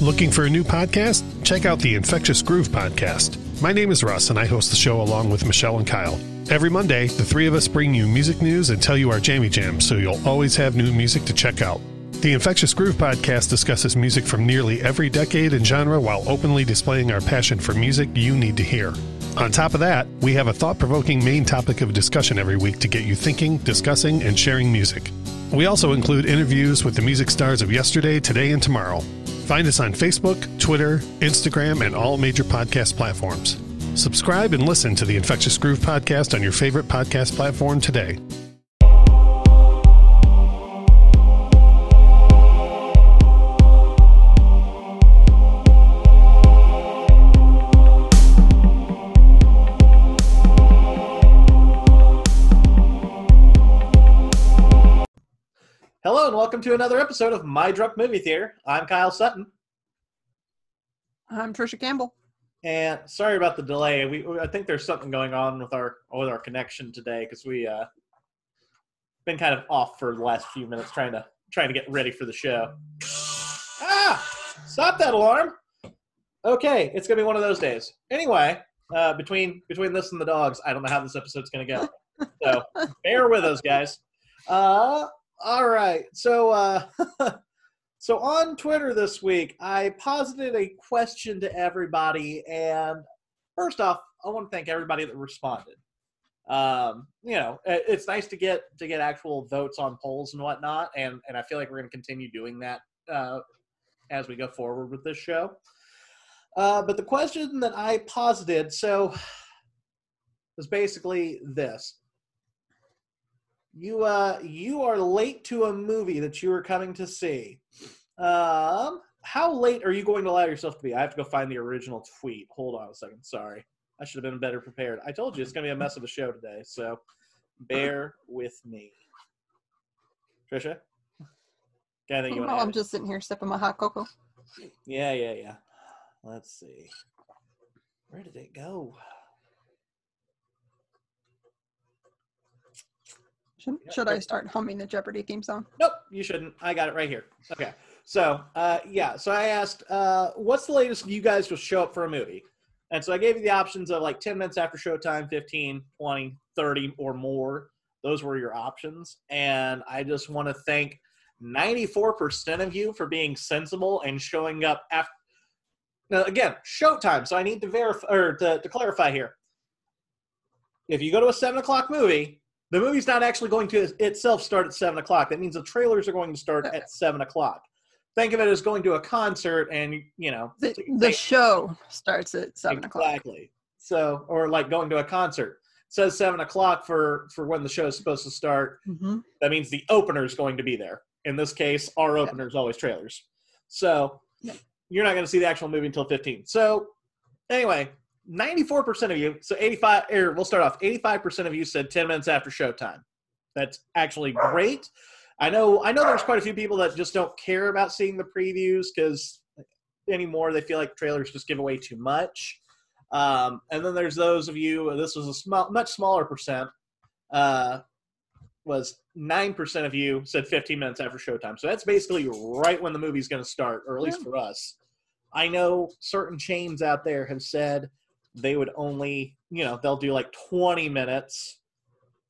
Looking for a new podcast? Check out the Infectious Groove podcast. My name is Russ, and I host the show along with Michelle and Kyle. Every Monday, the three of us bring you music news and tell you our jammy jams so you'll always have new music to check out. The Infectious Groove podcast discusses music from nearly every decade and genre while openly displaying our passion for music you need to hear. On top of that, we have a thought provoking main topic of discussion every week to get you thinking, discussing, and sharing music. We also include interviews with the music stars of yesterday, today, and tomorrow. Find us on Facebook, Twitter, Instagram, and all major podcast platforms. Subscribe and listen to the Infectious Groove podcast on your favorite podcast platform today. Welcome to another episode of My Drunk Movie Theater. I'm Kyle Sutton, I'm Trisha Campbell. and sorry about the delay. We I think there's something going on with our with our connection today because we uh been kind of off for the last few minutes trying to trying to get ready for the show. Ah! Stop that alarm. Okay, it's gonna be one of those days. Anyway, uh, between between this and the dogs, I don't know how this episode's gonna go. So bear with us, guys. Uh, all right. So, uh, so on Twitter this week, I posited a question to everybody, and first off, I want to thank everybody that responded. Um, you know, it- it's nice to get to get actual votes on polls and whatnot, and and I feel like we're going to continue doing that uh, as we go forward with this show. Uh, but the question that I posited, so was basically this you uh you are late to a movie that you were coming to see. Um how late are you going to allow yourself to be? I have to go find the original tweet. Hold on a second. Sorry. I should have been better prepared. I told you it's going to be a mess of a show today so bear with me. Trisha got anything you want I'm just sitting here sipping my hot cocoa. yeah yeah yeah. Let's see. Where did it go Should, should I start humming the Jeopardy theme song? Nope, you shouldn't. I got it right here. Okay. So, uh, yeah, so I asked, uh, what's the latest you guys will show up for a movie? And so I gave you the options of like 10 minutes after showtime, 15, 20, 30, or more. Those were your options. And I just want to thank 94% of you for being sensible and showing up after. Now, again, showtime. So I need to verify or to, to clarify here. If you go to a 7 o'clock movie, the movie's not actually going to itself start at seven o'clock. That means the trailers are going to start at seven o'clock. Think of it as going to a concert, and you know The, so you the show starts at seven o'clock. exactly. So, or like going to a concert It says seven o'clock for for when the show is supposed to start. hmm That means the opener is going to be there. In this case, our opener is always trailers. So Yeah. you're not going to see the actual movie until 15. So anyway, 94% of you, so 85, or we'll start off. 85% of you said 10 minutes after showtime. That's actually great. I know. I know there's quite a few people that just don't care about seeing the previews because anymore they feel like trailers just give away too much. Um, and then there's those of you. This was a small, much smaller percent. Uh, was nine percent of you said 15 minutes after showtime. So that's basically right when the movie's going to start, or at least Yeah. for us. I know certain chains out there have said they would only, you know, they'll do like 20 minutes,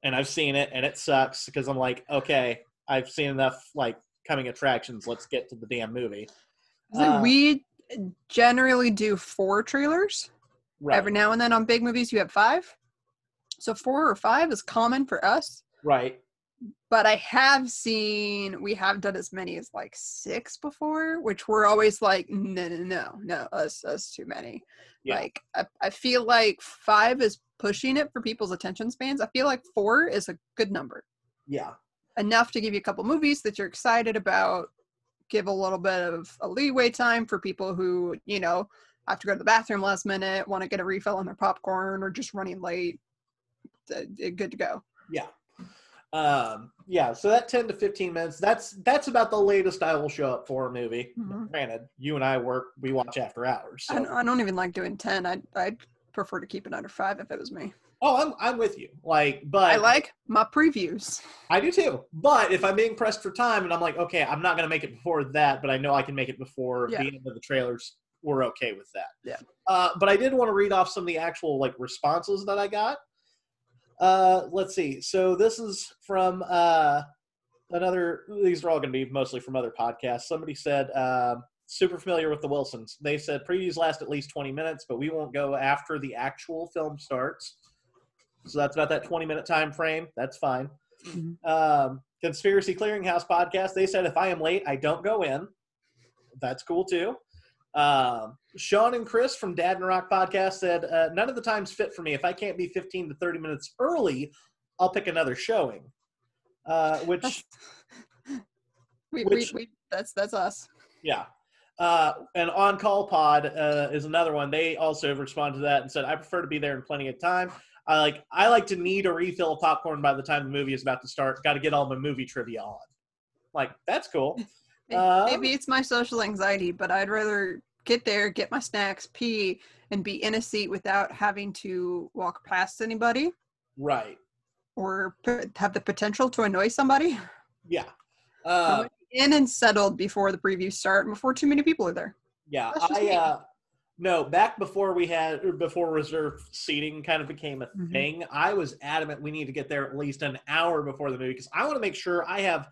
and I've seen it, and it sucks because I'm like, okay, I've seen enough like coming attractions. Let's get to the damn movie. Uh, we generally do four trailers. Right, Every now and then on big movies, you have five. So four or five is common for us. right, But I have seen we have done as many as like six before, which we're always like, no, no, no, no, us, us too many. Yeah. Like I, I feel like five is pushing it for people's attention spans. I feel like four is a good number. yeah, enough to give you a couple movies that you're excited about give a little bit of a leeway time for people who you know have to go to the bathroom last minute want to get a refill on their popcorn or just running late uh, good to go yeah. Um, yeah, so that 10 to 15 minutes, that's that's about the latest I will show up for a movie. Mhm. Granted, you and I work, we watch after hours. I, So. don't- I don't even like doing 10 i i prefer to keep it under five if it was me. Oh, I'm I'm with you. Like, but I like my previews. I do too. But if I'm being pressed for time and I'm like, okay, I'm not gonna make it before that, but I know I can make it before Yeah. the end of the trailers, we're okay with that. Yeah. Uh, but I did want to read off some of the actual like responses that I got. Uh, let's see. So this is from uh, another. These are all going to be mostly from other podcasts. Somebody said, uh, super familiar with the Wilsons. They said previews last at least 20 minutes, but we won't go after the actual film starts. So that's about that 20 minute time frame. That's fine. Mhm. Um, Conspiracy Clearinghouse podcast. They said if I am late, I don't go in. That's cool too. Um, Sean and Chris from Dad and Rock podcast said uh, none of the times fit for me. If I can't be 15 to 30 minutes early, I'll pick another showing. Uh, which That's, we, Which- we, we, that's that's us. Yeah. Uh, and on call pod uh, is another one. They also responded to that and said, "I prefer to be there in plenty of time. I like I like to need a refill of popcorn by the time the movie is about to start. Got to get all my movie trivia on. Like that's cool. Um, Maybe it's my social anxiety, but I'd rather get there, get my snacks, pee, and be in a seat without having to walk past anybody Right. or p- have the potential to annoy somebody. Yeah. Uh, want to be in and settled before the previews start and before too many people are there. yeah. I uh, no back before we had before reserved seating kind of became a Mhm. thing. I was adamant we need to get there at least an hour before the movie because I want to make sure I have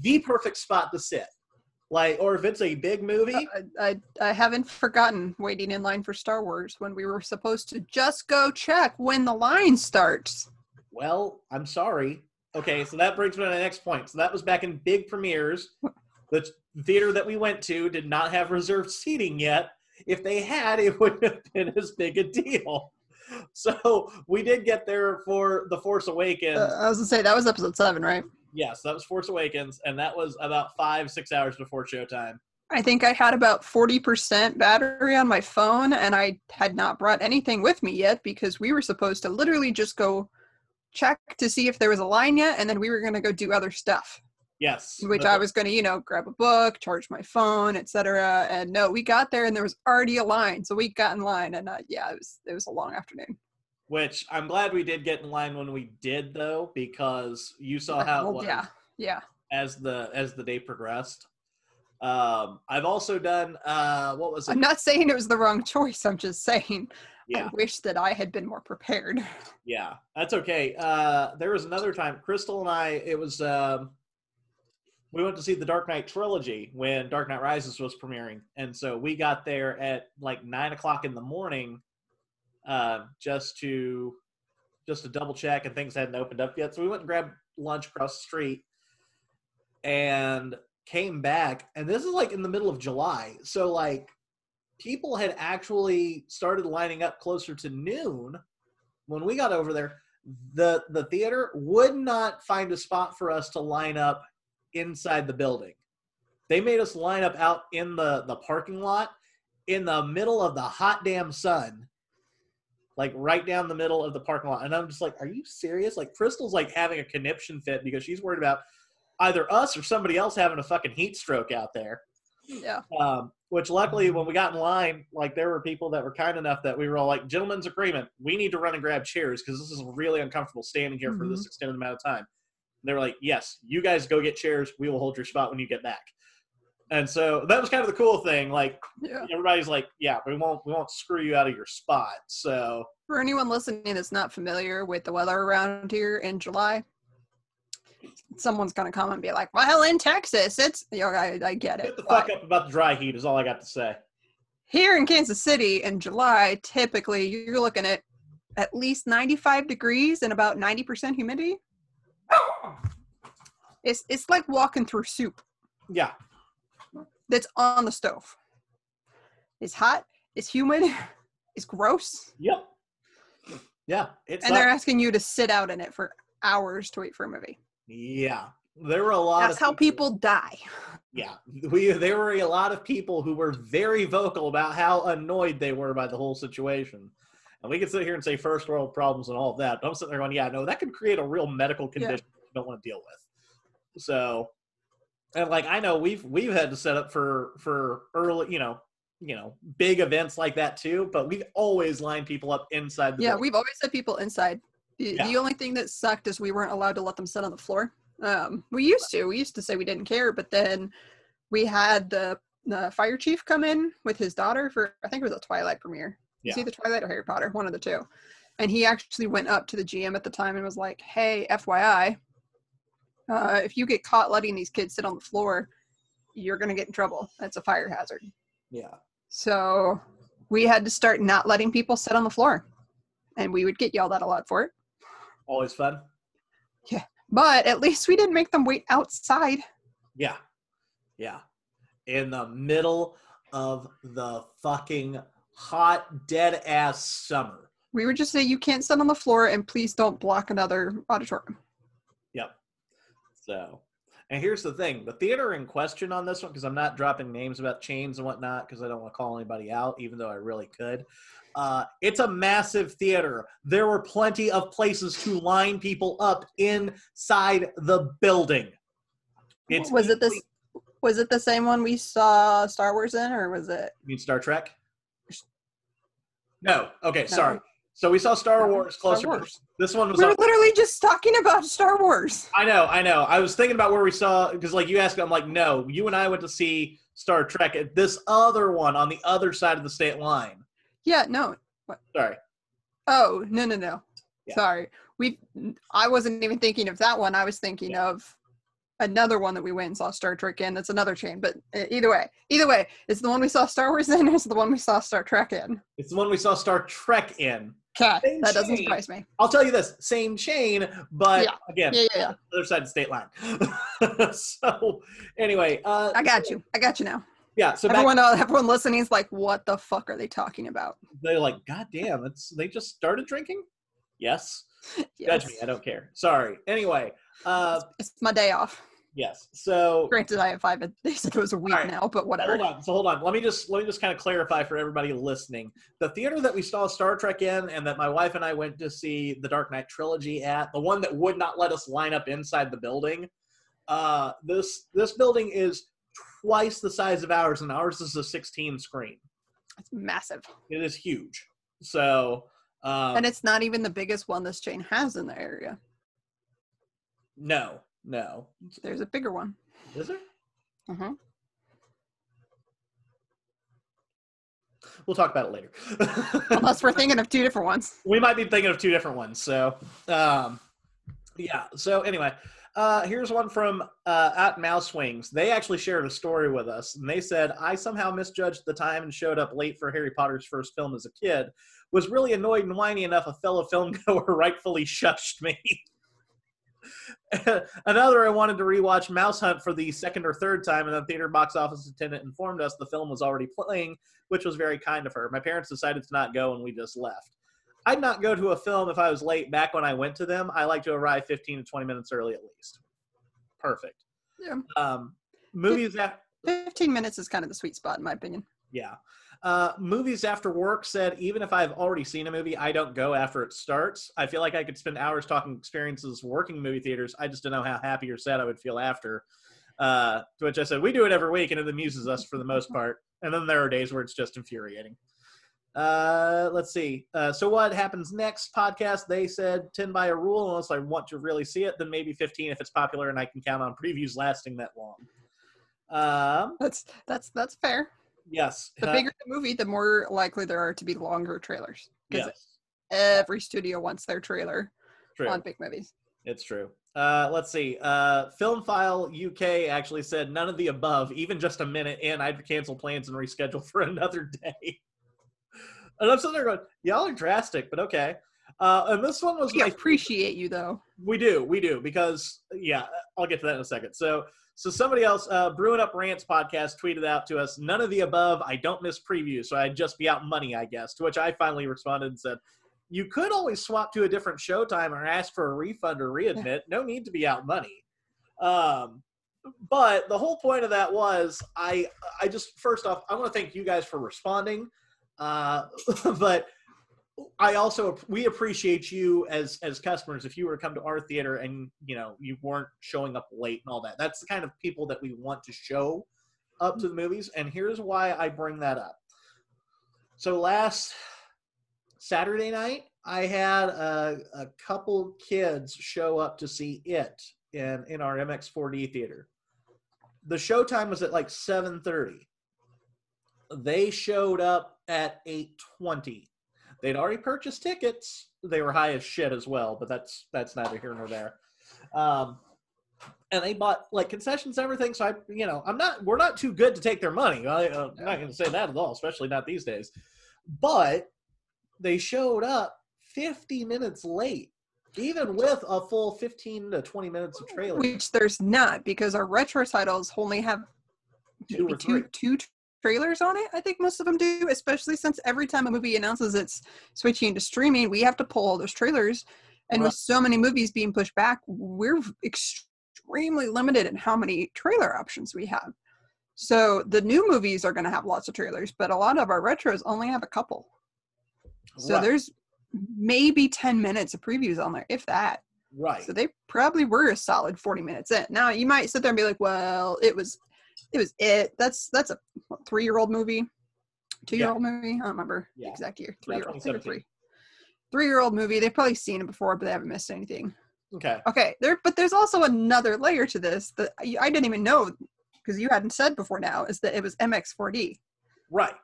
the perfect spot to sit. Like, or if it's a big movie, I, I, I haven't forgotten waiting in line for Star Wars when we were supposed to just go check when the line starts. Well, I'm sorry. Okay, so that brings me to the next point. So that was back in big premieres. The theater that we went to did not have reserved seating yet. If they had, it wouldn't have been as big a deal. So we did get there for The Force Awakens. Uh, I was gonna say that was episode seven, right? Yes, that was Force Awakens, and that was about five, six hours before showtime. I think I had about 40% battery on my phone and I had not brought anything with me yet because we were supposed to literally just go check to see if there was a line yet and then we were going to go do other stuff Yes. which I was going to, you know, grab a book, charge my phone, etc. And no, we got there and there was already a line. So we got in line and uh, yeah, it was it was a long afternoon. Which I'm glad we did get in line when we did, though, because you saw how it was. yeah. Yeah. as the as the day progressed. Um, I've also done uh, what was it? I'm not saying it was the wrong choice. I'm just saying yeah, I wish that I had been more prepared. yeah, that's okay. Uh, there was another time, Crystal and I. It was um, we went to see the Dark Knight trilogy when Dark Knight Rises was premiering, and so we got there at like nine o'clock in the morning, uh, just to just to double check, and things hadn't opened up yet. So we went and grabbed lunch across the street, and came back. And this is like in the middle of July, so like people had actually started lining up closer to noon when we got over there. The the theater would not find a spot for us to line up inside the building. They made us line up out in the the parking lot in the middle of the hot damn sun. Like right down the middle of the parking lot. And I'm just like, are you serious? Like Crystal's like having a conniption fit because she's worried about either us or somebody else having a fucking heat stroke out there. yeah. Um, which luckily, when we got in line, like there were people that were kind enough that we were all like, "Gentlemen's agreement. We need to run and grab chairs because this is really uncomfortable standing here for this extended amount of time." And they were like, "Yes, you guys go get chairs. We will hold your spot when you get back." And so that was kind of the cool thing. Like Yeah. everybody's like, "Yeah, we won't we won't screw you out of your spot." So For anyone listening that's not familiar with the weather around here in July, someone's gonna come and be like, "Well, in Texas, it's you know, I, I get get it." the fuck up about the dry heat is all I got to say. Here in Kansas City in July, typically you're looking at at least 95 degrees and about 90% humidity. It's it's like walking through soup Yeah, that's on the stove. It's hot. It's humid. It's gross. yep, yeah. It's and they're asking you to sit out in it for hours to wait for a movie. yeah. There were a lot. That's of how people die. Yeah, we there were a lot of people who were very vocal about how annoyed they were by the whole situation. And we can sit here and say first world problems and all of that. But I'm sitting there going, yeah, no, that could create a real medical Yeah. condition you don't want to deal with. So, and like I know we've we've had to set up for for early, you know, you know big events like that too. But we've always line people up inside the Yeah, building. we've always had people inside. The, Yeah. the only thing that sucked is we weren't allowed to let them sit on the floor. Um, we used to. We used to say we didn't care, but then we had the, the fire chief come in with his daughter for I think it was a Twilight premiere. Yeah. See the Twilight or Harry Potter, one of the two. And he actually went up to the GM at the time and was like, "Hey, FYI, uh, if you get caught letting these kids sit on the floor, you're gonna get in trouble. That's a fire hazard." yeah. So we had to start not letting people sit on the floor. And we would get yelled at a lot for it. Always fun. Yeah, but at least we didn't make them wait outside. Yeah. Yeah. In the middle of the fucking hot, dead ass summer. We would just say, you can't sit on the floor and please don't block another auditorium. So, and here's the thing the theater in question on this one, because I'm not dropping names about chains and whatnot, because I don't want to call anybody out, even though I really could. Uh, it's a massive theater. There were plenty of places to line people up inside the building. It's was it this? Was it the same one we saw Star Wars in, or was it? You mean Star Trek? No. Okay, No. sorry. So we saw Star Wars Star closer. to- Wars. This one was. We were on- literally just talking about Star Wars. I know, I know. I was thinking about where we saw because, like, you asked, I'm like, no. You and I went to see Star Trek at this other one on the other side of the state line. Yeah, no. Sorry. Oh, no, no, no. Yeah. Sorry. We I wasn't even thinking of that one. I was thinking of another one that we went and saw Star Trek in. That's another chain. But uh, either way, either way, it's the one we saw Star Wars in, or it's the one we saw Star Trek in. It's the one we saw Star Trek in. Okay, Same that doesn't surprise me. I'll tell you this: same chain, but Yeah. again, Yeah, yeah, yeah. other side of the state line. so, anyway, uh, I got you. I got you now. yeah. So back, Everyone, uh, everyone listening is like, "What the fuck are they talking about?" they're like, "God damn, it's they just started drinking." Yes. Yes. Judge me. I don't care. Sorry. Anyway, uh, It's my day off. Yes. So Granted, I have five days ago. It's a week Alright. now, but whatever. Hold on. So hold on. Let me just let me just kind of clarify for everybody listening. The theater that we saw Star Trek in, and that my wife and I went to see the Dark Knight trilogy at, the one that would not let us line up inside the building. Uh, this this building is twice the size of ours, and ours is a 16 screen. It's massive, It is huge. So um, and it's not even the biggest one this chain has in the area. no, no. There's a bigger one. Is there? Uh-huh. We'll talk about it later. Unless we're thinking of two different ones. we might be thinking of two different ones. So, um, yeah. So anyway, uh, here's one from uh, at Mouse Wings. They actually shared a story with us, and they said I somehow misjudged the time and showed up late for Harry Potter's first film as a kid. Was really annoyed and whiny enough a fellow filmgoer rightfully shushed me. Another, I wanted to rewatch Mouse Hunt for the second or third time, and the theater box office attendant informed us the film was already playing, which was very kind of her. My parents decided to not go, and we just left. I'd not go to a film if I was late back when I went to them. I like to arrive 15 to 20 minutes early at least. Perfect. Yeah. Um, movies after, 15 minutes is kind of the sweet spot, in my opinion. yeah. Uh, movies after work said even if I've already seen a movie, I don't go after it starts. I feel like I could spend hours talking experiences working movie theaters. I just don't know how happy or sad I would feel after. Uh, which I said, we do it every week and it amuses us for the most part. And then there are days where it's just infuriating. Uh, let's see. Uh, so what happens next podcast? They said 10 by a rule, unless I want to really see it, then maybe 15 if it's popular and I can count on previews lasting that long. Um, That's that's that's fair. Yes. The bigger the movie, the more likely there are to be longer trailers. Because yes. every studio wants their trailer True. on big movies. It's true. Uh, let's see. Uh, Film File UK actually said none of the above. Even just a minute in, I'd cancel plans and reschedule for another day. and I'm sitting there going, "Y'all are drastic, but okay." Uh, and this one was We appreciate you though. we do, we do, because yeah, I'll get to that in a second. So, so somebody else, uh, Brewing Up Rants podcast tweeted out to us, none of the above. I don't miss previews, so I'd just be out money, I guess. To which I finally responded and said, "You could always swap to a different showtime or ask for a refund or readmit. No need to be out money." Um, but the whole point of that was, I, I just first off, I want to thank you guys for responding, uh, but I also we appreciate you as as customers if you were to come to our theater and you know you weren't showing up late and all that. That's the kind of people that we want to show up to the movies. And here's why I bring that up. So last Saturday night, I had a, a couple kids show up to see it in in our MX4D theater. The show time was at like 7:30. They showed up at 8:20. They'd already purchased tickets. They were high as shit as well, but that's that's neither here nor there. Um, and they bought like concessions, everything. So I, you know, I'm not. We're not too good to take their money. I, uh, I'm not going to say that at all, especially not these days. But they showed up 50 minutes late, even with a full 15 to 20 minutes of trailer. Which there's not because our retro titles only have Two maybe or three. two two trailers on it. I think most of them do, especially since every time a movie announces it's switching to streaming, we have to pull all those trailers. And with so many movies being pushed back, we're extremely limited in how many trailer options we have. So the new movies are going to have lots of trailers, but a lot of our retros only have a couple. So Right, there's maybe 10 minutes of previews on there, if that. right. So they probably were a solid 40 minutes in. Now you might sit there and be like, well, it was it was it. That's that's a what, three-year-old movie. Two-year-old movie? I don't remember the Yeah. exact year. Three-year-old. Two or three. Three-year-old movie. They've probably seen it before, but they haven't missed anything. Okay. Okay, there but there's also another layer to this that I, I didn't even know because you hadn't said before now is that it was MX4D. Right.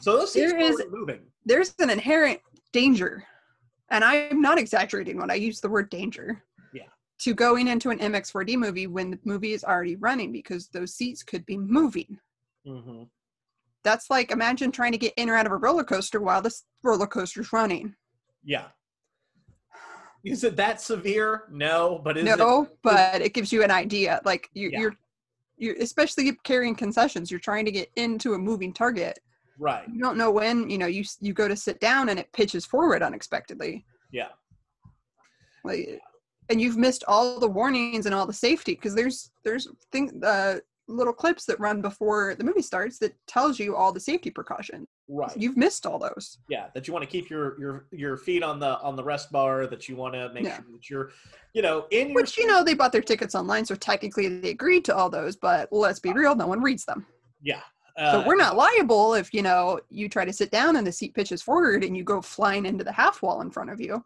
So those There were moving. There's an inherent danger, and I'm not exaggerating when I use the word danger. To going into an MX4D movie when the movie is already running because those seats could be moving. hmm That's like imagine trying to get in or out of a roller coaster while this roller coaster's running. Yeah. Is it that severe? No, but is no, it? but it gives you an idea. Like you, Yeah. you're, you're especially carrying concessions. You're trying to get into a moving target. Right. You don't know when. You know, you you go to sit down and it pitches forward unexpectedly. Yeah. Like, and you've missed all the warnings and all the safety because there's there's thing uh, little clips that run before the movie starts that tells you all the safety precautions. Right. You've missed all those. yeah. That you want to keep your your your feet on the on the rest bar. That you want to make Yeah. sure that you're, you know, in your. Which you know they bought their tickets online, so technically they agreed to all those. But let's be real, no one reads them. Yeah. So Uh, we're not liable if you know you try to sit down and the seat pitches forward and you go flying into the half wall in front of you.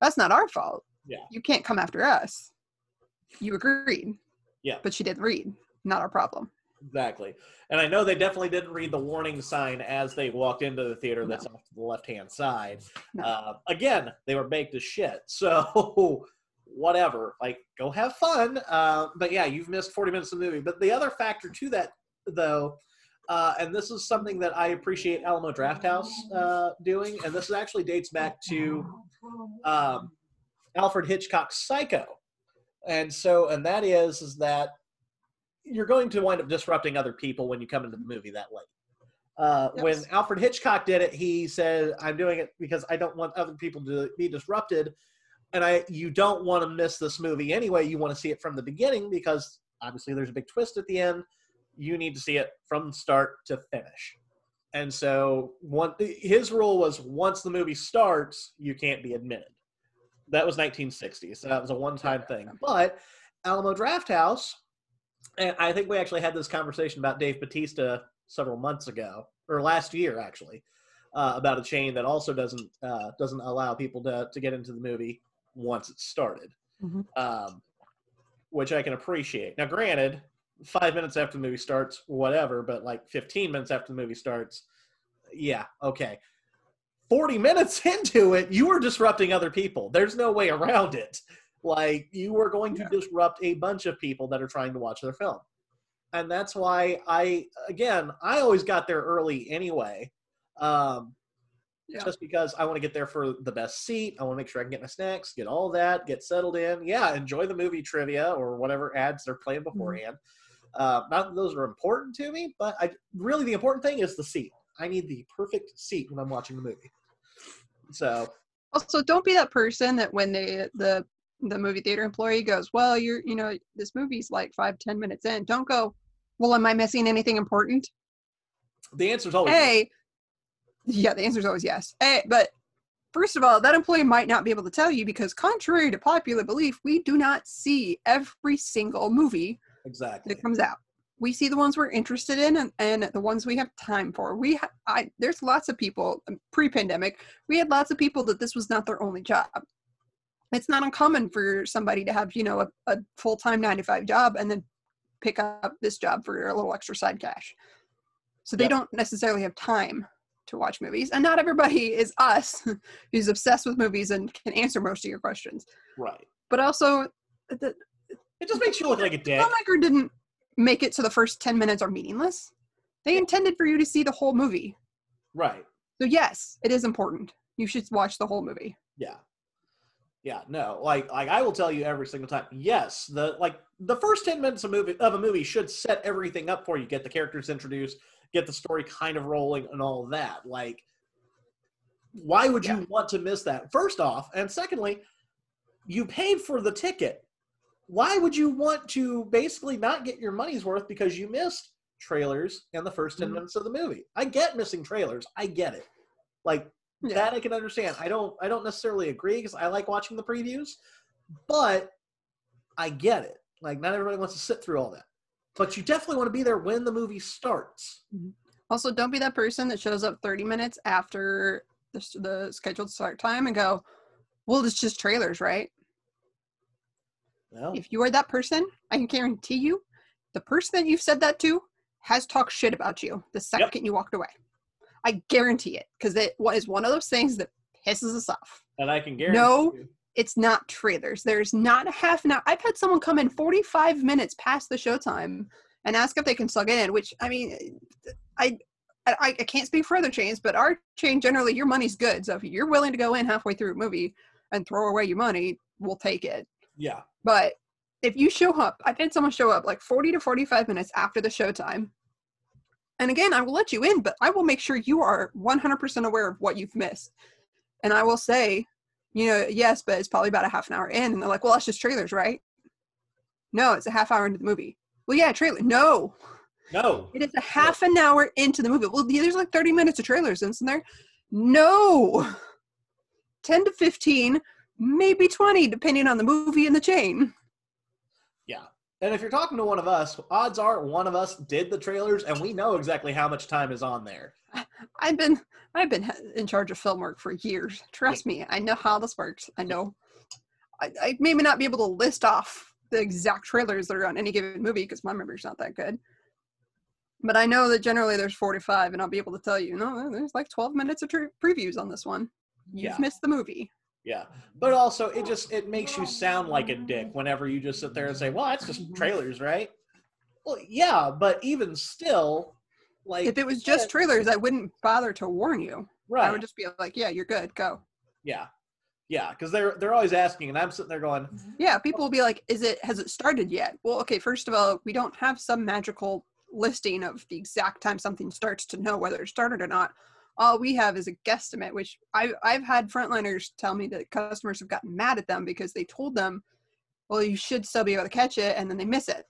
That's not our fault. Yeah. You can't come after us. You agreed. Yeah. But she didn't read. Not our problem. Exactly. And I know they definitely didn't read the warning sign as they walked into the theater No. that's off to the left hand side. No. Uh, again, they were baked as shit. So whatever. Like go have fun. Uh, but yeah, you've missed 40 minutes of the movie. But the other factor to that though, uh, and this is something that I appreciate Alamo Drafthouse uh, doing, and this actually dates back to um, Alfred Hitchcock's Psycho. And so, and that is, is that you're going to wind up disrupting other people when you come into the movie that late. Uh, When Alfred Hitchcock did it, he said, "I'm doing it because I don't want other people to be disrupted, and I you don't want to miss this movie anyway. You want to see it from the beginning because obviously there's a big twist at the end. You need to see it from start to finish." And so, one his rule was once the movie starts, you can't be admitted. That was 1960, so that was a one-time thing. But Alamo Drafthouse, and I think we actually had this conversation about Dave Bautista several months ago, or last year actually, uh, about a chain that also doesn't uh, doesn't allow people to to get into the movie once it's started, Mhm. um, which I can appreciate. Now, granted, five minutes after the movie starts, whatever, but like 15 minutes after the movie starts, yeah, okay. 40 minutes into it, you were disrupting other people. There's no way around it. Like, you are going to Yeah. disrupt a bunch of people that are trying to watch their film. And that's why I, again, I always got there early anyway. Um, Yeah. Just because I want to get there for the best seat. I want to make sure I can get my snacks, get all that, get settled in. Yeah, enjoy the movie trivia or whatever ads they're playing beforehand. Uh, not that those are important to me, but I really the important thing is the seat. I need the perfect seat when I'm watching the movie. So Also, don't be that person that when they the the movie theater employee goes, "Well, you're you know this movie's like five ten minutes in." Don't go. Well, am I missing anything important? the answer is always A, yeah, the answer is always yes. A, but first of all, that employee might not be able to tell you because, contrary to popular belief, we do not see every single movie exactly. that comes out. We see the ones we're interested in and, and the ones we have time for. We ha- I there's lots of people um, pre-pandemic. We had lots of people that this was not their only job. It's not uncommon for somebody to have you know a, a full-time nine to five job and then pick up this job for a little extra side cash. So they Yeah. don't necessarily have time to watch movies, and not everybody is us who's obsessed with movies and can answer most of your questions. Right. But also, the, It just makes you look like a dick. filmmaker didn't make it so the first 10 minutes are meaningless. They intended for you to see the whole movie. Right. So, yes, it is important. You should watch the whole movie. Yeah. Yeah, no. Like like I will tell you every single time. Yes, the like the first 10 minutes of movie of a movie should set everything up for you, get the characters introduced, get the story kind of rolling and all that. Like why would you Yeah. want to miss that? First off, and secondly, you paid for the ticket. Why would you want to basically not get your money's worth because you missed trailers in the 1st 10 Mhm. minutes of the movie? I get missing trailers. I get it. Like Yeah. that I can understand. I don't I don't necessarily agree because I like watching the previews, but I get it. Like not everybody wants to sit through all that. But you definitely want to be there when the movie starts. Also, don't be that person that shows up 30 minutes after the, the scheduled start time and go, well, it's just trailers, right? Well, If you are that person, I can guarantee you the person that you've said that to has talked shit about you the second you walked away. I guarantee it because it wa- one of those things that pisses us off. and I can guarantee No. you- it's not trailers. There's not a half an hour. I've had someone come in 45 minutes past the showtime and ask if they can slug it in, which I mean, I, I I can't speak for other chains, but our chain generally your money's good. So if you're willing to go in halfway through a movie and throw away your money, we'll take it. Yeah. But if you show up, I've had someone show up like 40 to 45 minutes after the showtime. And again, I will let you in, but I will make sure you are 100% aware of what you've missed. And I will say, you know, yes, but it's probably about a half an hour in. And they're like, well, that's just trailers, right? No, it's a half hour into the movie. Well, yeah, trailer. No, No. it is a half an hour into the movie. Well, there's like 30 minutes of trailers, isn't there? No. 10 to 15, maybe 20, depending on the movie and the chain. Yeah. And if you're talking to one of us, odds are one of us did the trailers and we know exactly how much time is on there. I've been I've been in charge of film work for years. Trust me, I know how this works. I know. I, I maybe not be able to list off the exact trailers that are on any given movie because my memory's not that good. But I know that generally there's 45, and I'll be able to tell you, no, there's like 12 minutes of tre- previews on this one. You've Yeah. missed the movie. Yeah. But also it just it makes you sound like a dick whenever you just sit there and say, Well, that's just mm-hmm. trailers, right? Well, yeah, but even still, like If it was just yeah, trailers, I wouldn't bother to warn you. Right, I would just be like, yeah, you're good, go. Yeah. Yeah, because they're they're always asking, and I'm sitting there going, mm-hmm. Yeah, people will be like, "Is it has it started yet?" Well, okay, first of all, we don't have some magical listing of the exact time something starts to know whether it started or not. All we have is a guesstimate, which I I've had frontliners tell me that customers have gotten mad at them because they told them, "Well, you should still be able to catch it," and then they miss it.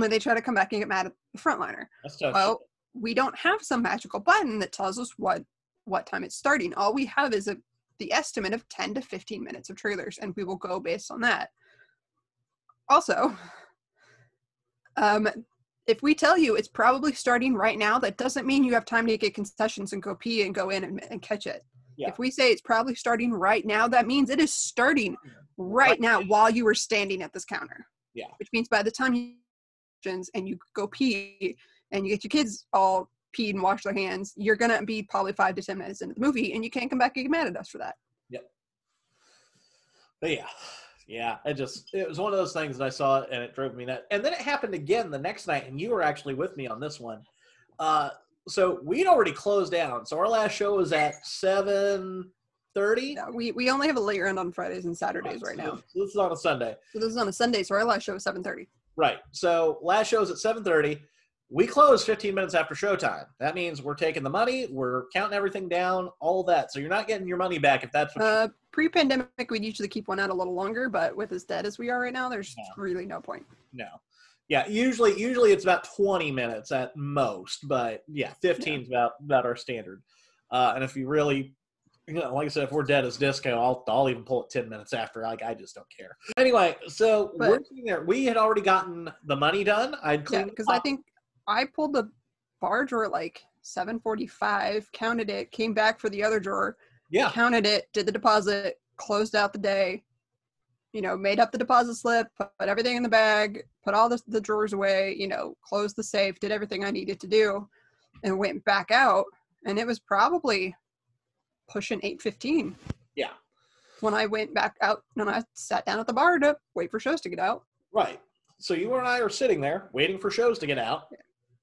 when they try to come back and get mad at the frontliner. Well, we don't have some magical button that tells us what what time it's starting. All we have is a the estimate of 10 to 15 minutes of trailers, and we will go based on that. Also, um, if we tell you it's probably starting right now, that doesn't mean you have time to get concessions and go pee and go in and, and catch it. Yeah. If we say it's probably starting right now, that means it is starting right Right now while you were standing at this counter. Yeah. Which means by the time you and you go pee and you get your kids all peed and wash their hands, you're gonna be probably five to ten minutes into the movie, and you can't come back and get mad at us for that. Yep. But yeah, yeah, it just it was one of those things that I saw it and it drove me nuts. And then it happened again the next night, and you were actually with me on this one. Uh, so we'd already closed down. So our last show was at seven thirty. Yeah, we we only have a late end on Fridays and Saturdays right now. So this is on a Sunday, So this is on a Sunday, so our last show is seven thirty. right? So last show is at seven thirty. We close 15 minutes after showtime. That means we're taking the money, we're counting everything down, all that. So you're not getting your money back if that's what. Uh, pre-pandemic, we'd usually keep one out a little longer, but with as dead as we are right now, there's Yeah. really no point. No. Yeah, usually usually it's about 20 minutes at most, but yeah, 15 is about about our standard. Uh, and if you really you know, like I said, if we're dead as disco, I'll I'll even pull it ten minutes after. Like I just don't care. Anyway, so But- we're sitting there. We had already gotten the money done. I'd Yeah, cleaned because I think I pulled the bar drawer like 745, counted it, came back for the other drawer, yeah, counted it, did the deposit, closed out the day, you know, made up the deposit slip, put everything in the bag, put all the, the drawers away, you know, closed the safe, did everything I needed to do, and went back out. And it was probably pushing 815. Yeah. When I went back out and I sat down at the bar to wait for shows to get out. Right. So you and I are sitting there waiting for shows to get out. Yeah.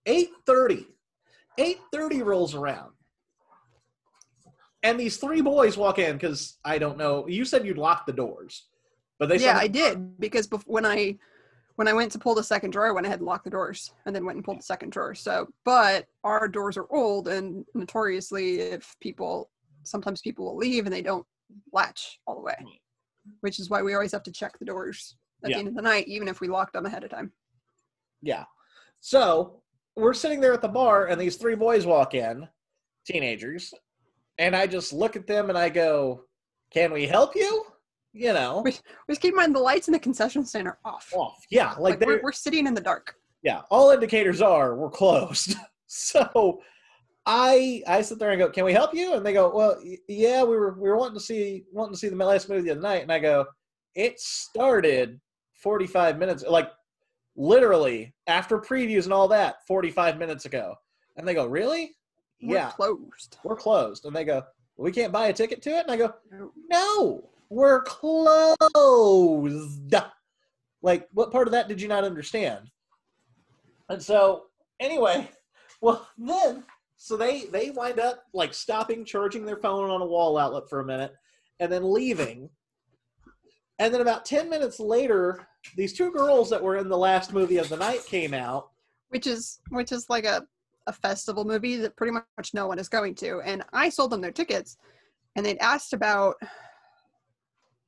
8.30. 8.30 rolls around. And these three boys walk in because I don't know. You said you'd locked the doors, but they yeah, I did because bef- when I when I went to pull the second drawer, I went ahead and locked the doors and then went and pulled the second drawer. So, but our doors are old and notoriously, if people, sometimes people will leave and they don't latch all the way, which is why we always have to check the doors at yeah. the end of the night, even if we locked them ahead of time. Yeah. So we're sitting there at the bar, and these three boys walk in, teenagers, and I just look at them and I go, "Can we help you?" You know, Just keep in mind the lights in the concession stand are off. off. Yeah, like, Like, we're, we're sitting in the dark. yeah. All indicators are we're closed. so I I sit there and go, "Can we help you?" And they go, "Well, yeah, we were we were wanting to see wanting to see the last movie the other night." And I go, "It started 45 minutes, like literally after previews and all that, 45 minutes ago." And they go, "Really?" We're yeah, closed. we're closed. And they go, we can't buy a ticket to it. And I go, No. we're closed. Like, what part of that did you not understand? And so, anyway, well, then, so they they wind up like stopping charging their phone on a wall outlet for a minute, and then leaving. And then about ten minutes later, these two girls that were in the last movie of the night came out. which is which is like a, a festival movie that pretty much no one is going to. And i sold them their tickets and they'd asked about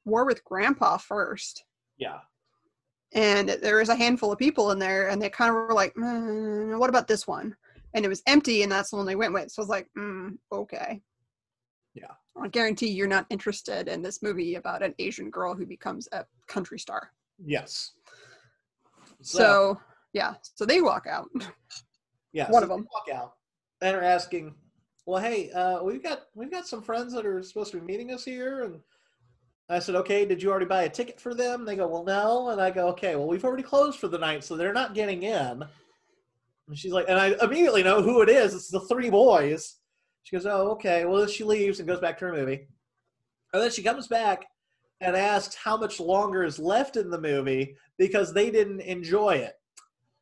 war with grandpa first. Yeah, and there was a handful of people in there and they kind of were like mm, what about this one? And it was empty and that's the one they went with so i was like mm, okay. Yeah. i guarantee you're not interested in this movie about an asian girl who becomes a country star yes. so yeah so they walk out Yeah, One so of they 'em. walk out and are asking, "Well, hey, uh, we've got we've got some friends that are supposed to be meeting us here." And I said, "Okay, did you already buy a ticket for them?" They go, "Well, no." And I go, "Okay, well, we've already closed for the night, so they're not getting in." And she's like, and I immediately know who it is. It's the three boys. She goes, "Oh, okay." Well, then she leaves and goes back to her movie, and then she comes back and asked how much longer is left in the movie because they didn't enjoy it.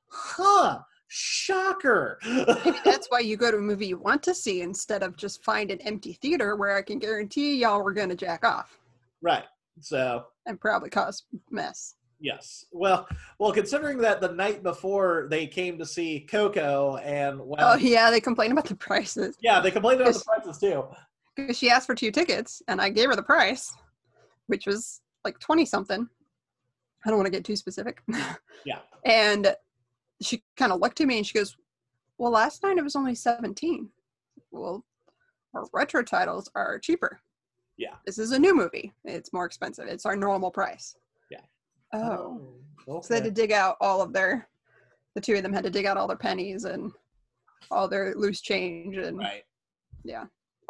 Huh? Shocker. Maybe that's why you go to a movie you want to see instead of just find an empty theater where I can guarantee y'all were going to jack off right. So and probably cause mess. yes. Well, well, considering that the night before they came to see Coco, and well, Oh yeah, they complained about the prices yeah, they complained about the prices too. because she asked for two tickets and I gave her the price, which was like twenty something. I don't want to get too specific. Yeah. And she kind of looked at me and she goes, "Well, last night it was only 17. Well, our retro titles are cheaper. Yeah. This is a new movie. It's more expensive. It's our normal price. Yeah. Oh. okay. So they had to dig out all of their, the two of them had to dig out all their pennies and all their loose change and right.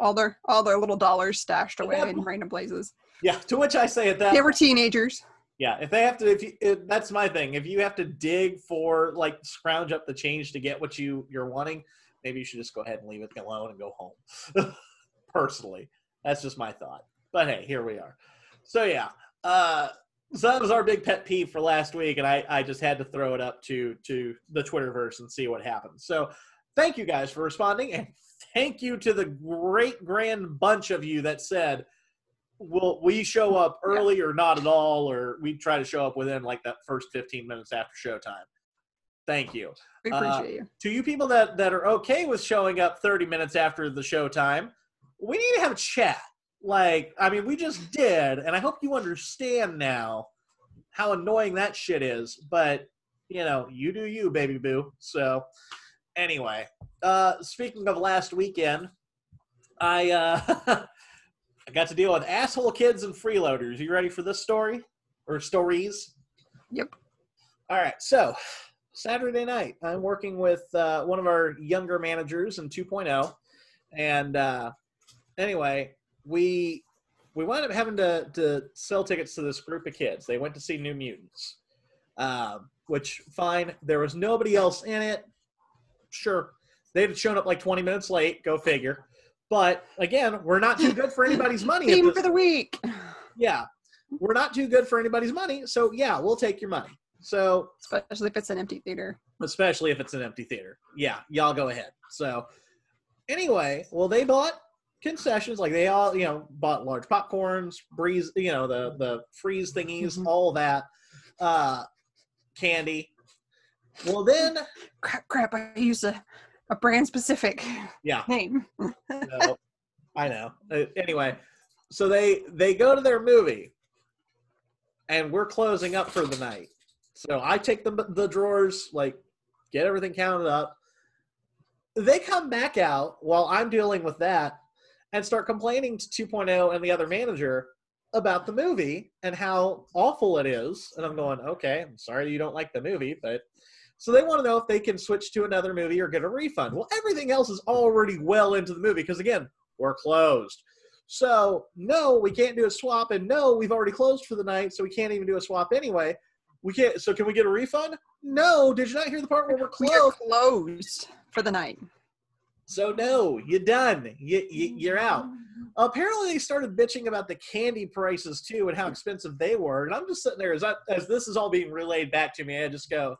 All their all their little dollars stashed away in random places. Yeah. To which I say at that. They were teenagers. Yeah, if they have to, if, you, if that's my thing. If you have to dig for like scrounge up the change to get what you you're wanting, maybe you should just go ahead and leave it alone and go home. Personally, that's just my thought. But hey, here we are. So yeah, uh, so that was our big pet peeve for last week, and I I just had to throw it up to to the Twitterverse and see what happens. So thank you guys for responding, and thank you to the great grand bunch of you that said will we show up Yeah. early or not at all, or we try to show up within like that first 15 minutes after showtime. Thank you. We Uh, appreciate you. To you people that, that are okay with showing up 30 minutes after the showtime, we need to have a chat. Like, I mean, we just did, and I hope you understand now how annoying that shit is. But, you know, you do you, baby boo. So, anyway, uh, speaking of last weekend, I uh, I got to deal with asshole kids and freeloaders. You ready for this story or stories? Yep. All right. So Saturday night, I'm working with uh, one of our younger managers in 2.0, and uh, anyway, we we wound up having to to sell tickets to this group of kids. They went to see New Mutants, uh, which fine. There was nobody else in it. Sure, they'd have shown up like 20 minutes late. Go figure. But again, we're not too good for anybody's money. Theme for the week. yeah, we're not too good for anybody's money. So yeah, we'll take your money. So Especially if it's an empty theater. especially if it's an empty theater, yeah, y'all go ahead. So anyway, well they bought concessions like they all you know bought large popcorns, breeze, you know the the freeze thingies, Mhm. all that, uh, candy. Well then, Crap, crap. I used a, a brand specific yeah, name. I know. Uh, anyway, so they they go to their movie, and we're closing up for the night. So I take the the drawers, like get everything counted up. They come back out while I'm dealing with that, and start complaining to 2.0 and the other manager about the movie and how awful it is. And I'm going, okay, I'm sorry you don't like the movie, but so they want to know if they can switch to another movie or get a refund. Well, everything else is already well into the movie because again, we're closed. So no, we can't do a swap, and no, we've already closed for the night, so we can't even do a swap anyway. We can't. So can we get a refund? No. Did you not hear the part where we're We closed? closed for the night. So no, you're done. You, you, you're out. Apparently, they started bitching about the candy prices too and how expensive they were. And I'm just sitting there as I, as this is all being relayed back to me. I just go,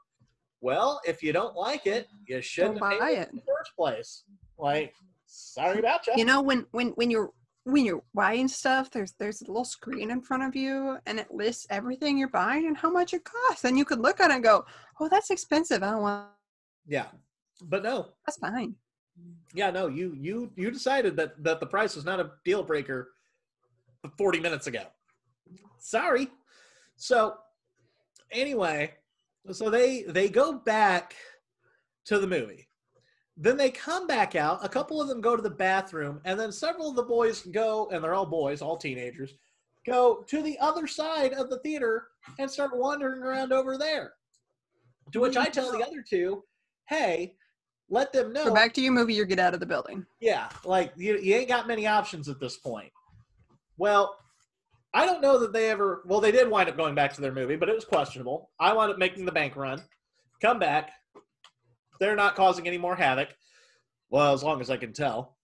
"Well, if you don't like it, you shouldn't buy paid it. in the first place." Like, sorry about you. You know when when when you're when you're buying stuff, there's there's a little screen in front of you, and it lists everything you're buying and how much it costs. And you could look at it and go, "Oh, that's expensive. I don't want. Yeah, but no, That's fine." yeah, no. You you you decided that that the price was not a deal breaker 40 minutes ago. Sorry. So anyway, so they they go back to the movie. Then they come back out. A couple of them go to the bathroom, and then several of the boys go, and they're all boys, all teenagers, go to the other side of the theater and start wandering around over there. To which I tell the other two, "Hey, let them know." Go back to your movie or get out of the building. Yeah, like you, you ain't got many options at this point. Well, I don't know that they ever. Well, they did wind up going back to their movie, but it was questionable. I wound up making the bank run, come back. They're not causing any more havoc. Well, as long as I can tell.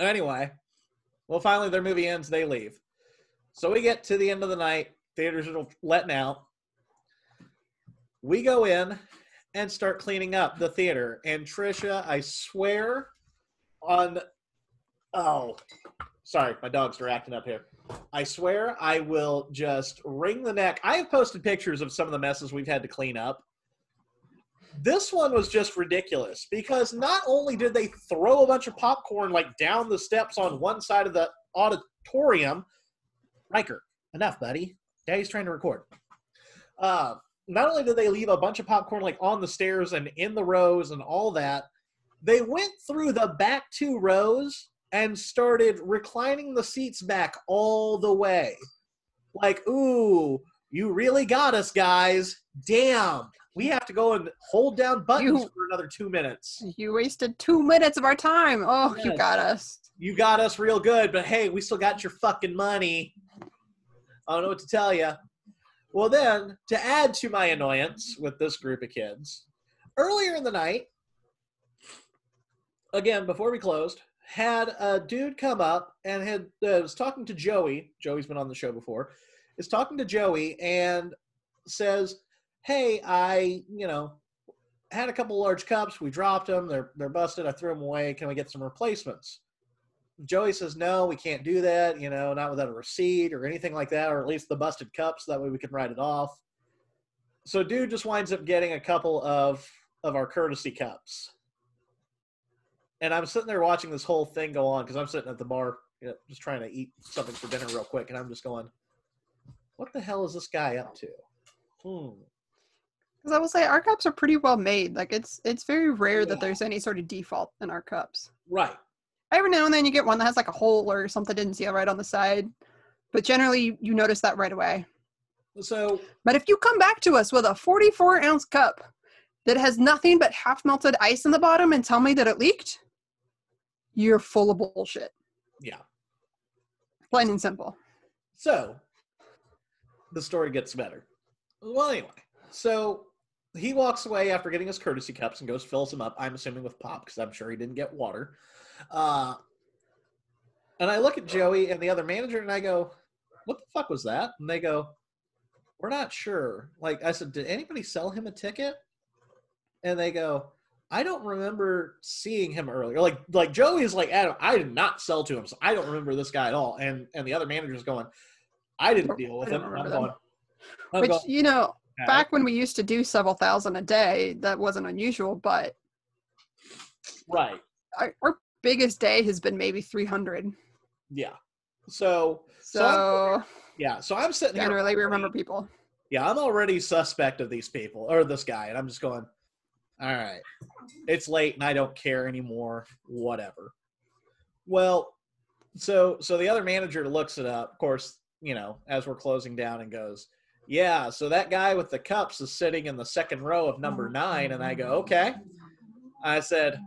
Anyway, well, finally their movie ends. They leave. So we get to the end of the night. Theaters are letting out. We go in and start cleaning up the theater. And Trisha, I swear on oh sorry, my dogs are acting up here. I swear I will just wring the neck. I have posted pictures of some of the messes we've had to clean up. This one was just ridiculous because not only did they throw a bunch of popcorn like down the steps on one side of the auditorium, Riker, enough, buddy. Daddy's trying to record. Uh, not only did they leave a bunch of popcorn like on the stairs and in the rows and all that, they went through the back two rows and started reclining the seats back all the way. Like, ooh, you really got us, guys. Damn. We have to go and hold down buttons You- for another two minutes. You wasted two minutes of our time. Oh, you got us. You got us real good, but hey, we still got your fucking money. I don't know what to tell you. Well, then, to add to my annoyance with this group of kids, earlier in the night, again, before we closed, had a dude come up and had uh, was talking to Joey. Joey's been on the show before. Is talking to Joey and says, "Hey, I, you know, had a couple large cups. We dropped them. They're they're busted. I threw them away. Can we get some replacements?" Joey says, "No, we can't do that. You know, not without a receipt or anything like that, or at least the busted cups. That way we can write it off." So, dude just winds up getting a couple of of our courtesy cups, and I'm sitting there watching this whole thing go on because I'm sitting at the bar, you know, just trying to eat something for dinner real quick, and I'm just going, "What the hell is this guy up to?" Hmm. Because I will say our cups are pretty well made. Like it's it's very rare Yeah. that there's any sort of default in our cups. Right. Every now and then you get one that has like a hole or something didn't seal right on the side. But generally you notice that right away. So But if you come back to us with a 44 ounce cup that has nothing but half melted ice in the bottom and tell me that it leaked, you're full of bullshit. yeah. Plain and simple. So the story gets better. Well, anyway, so he walks away after getting his courtesy cups and goes fills them up. I'm assuming with pop because I'm sure he didn't get water. Uh, and I look at Joey and the other manager and I go, "What the fuck was that?" And they go, "We're not sure." Like I said, "Did anybody sell him a ticket?" And they go, "I don't remember seeing him earlier." Like like Joey is like, "Adam, I did not sell to him, so I don't remember this guy at all." And and the other manager's going, "I didn't deal with him." I'm going, I'm Which, going, you know, "Okay." back when we used to do several thousand a day, that wasn't unusual, but right. our, our biggest day has been maybe 300. Yeah. So So So, yeah, so I'm sitting here. generally, we remember people. Yeah, I'm already suspect of these people or this guy, and I'm just going. All right, it's late and I don't care anymore. Whatever. Well, so so the other manager looks it up. Of course, you know, as we're closing down, and goes, "Yeah, so that guy with the cups is sitting in the second row of number nine. And I go, "Okay." I said,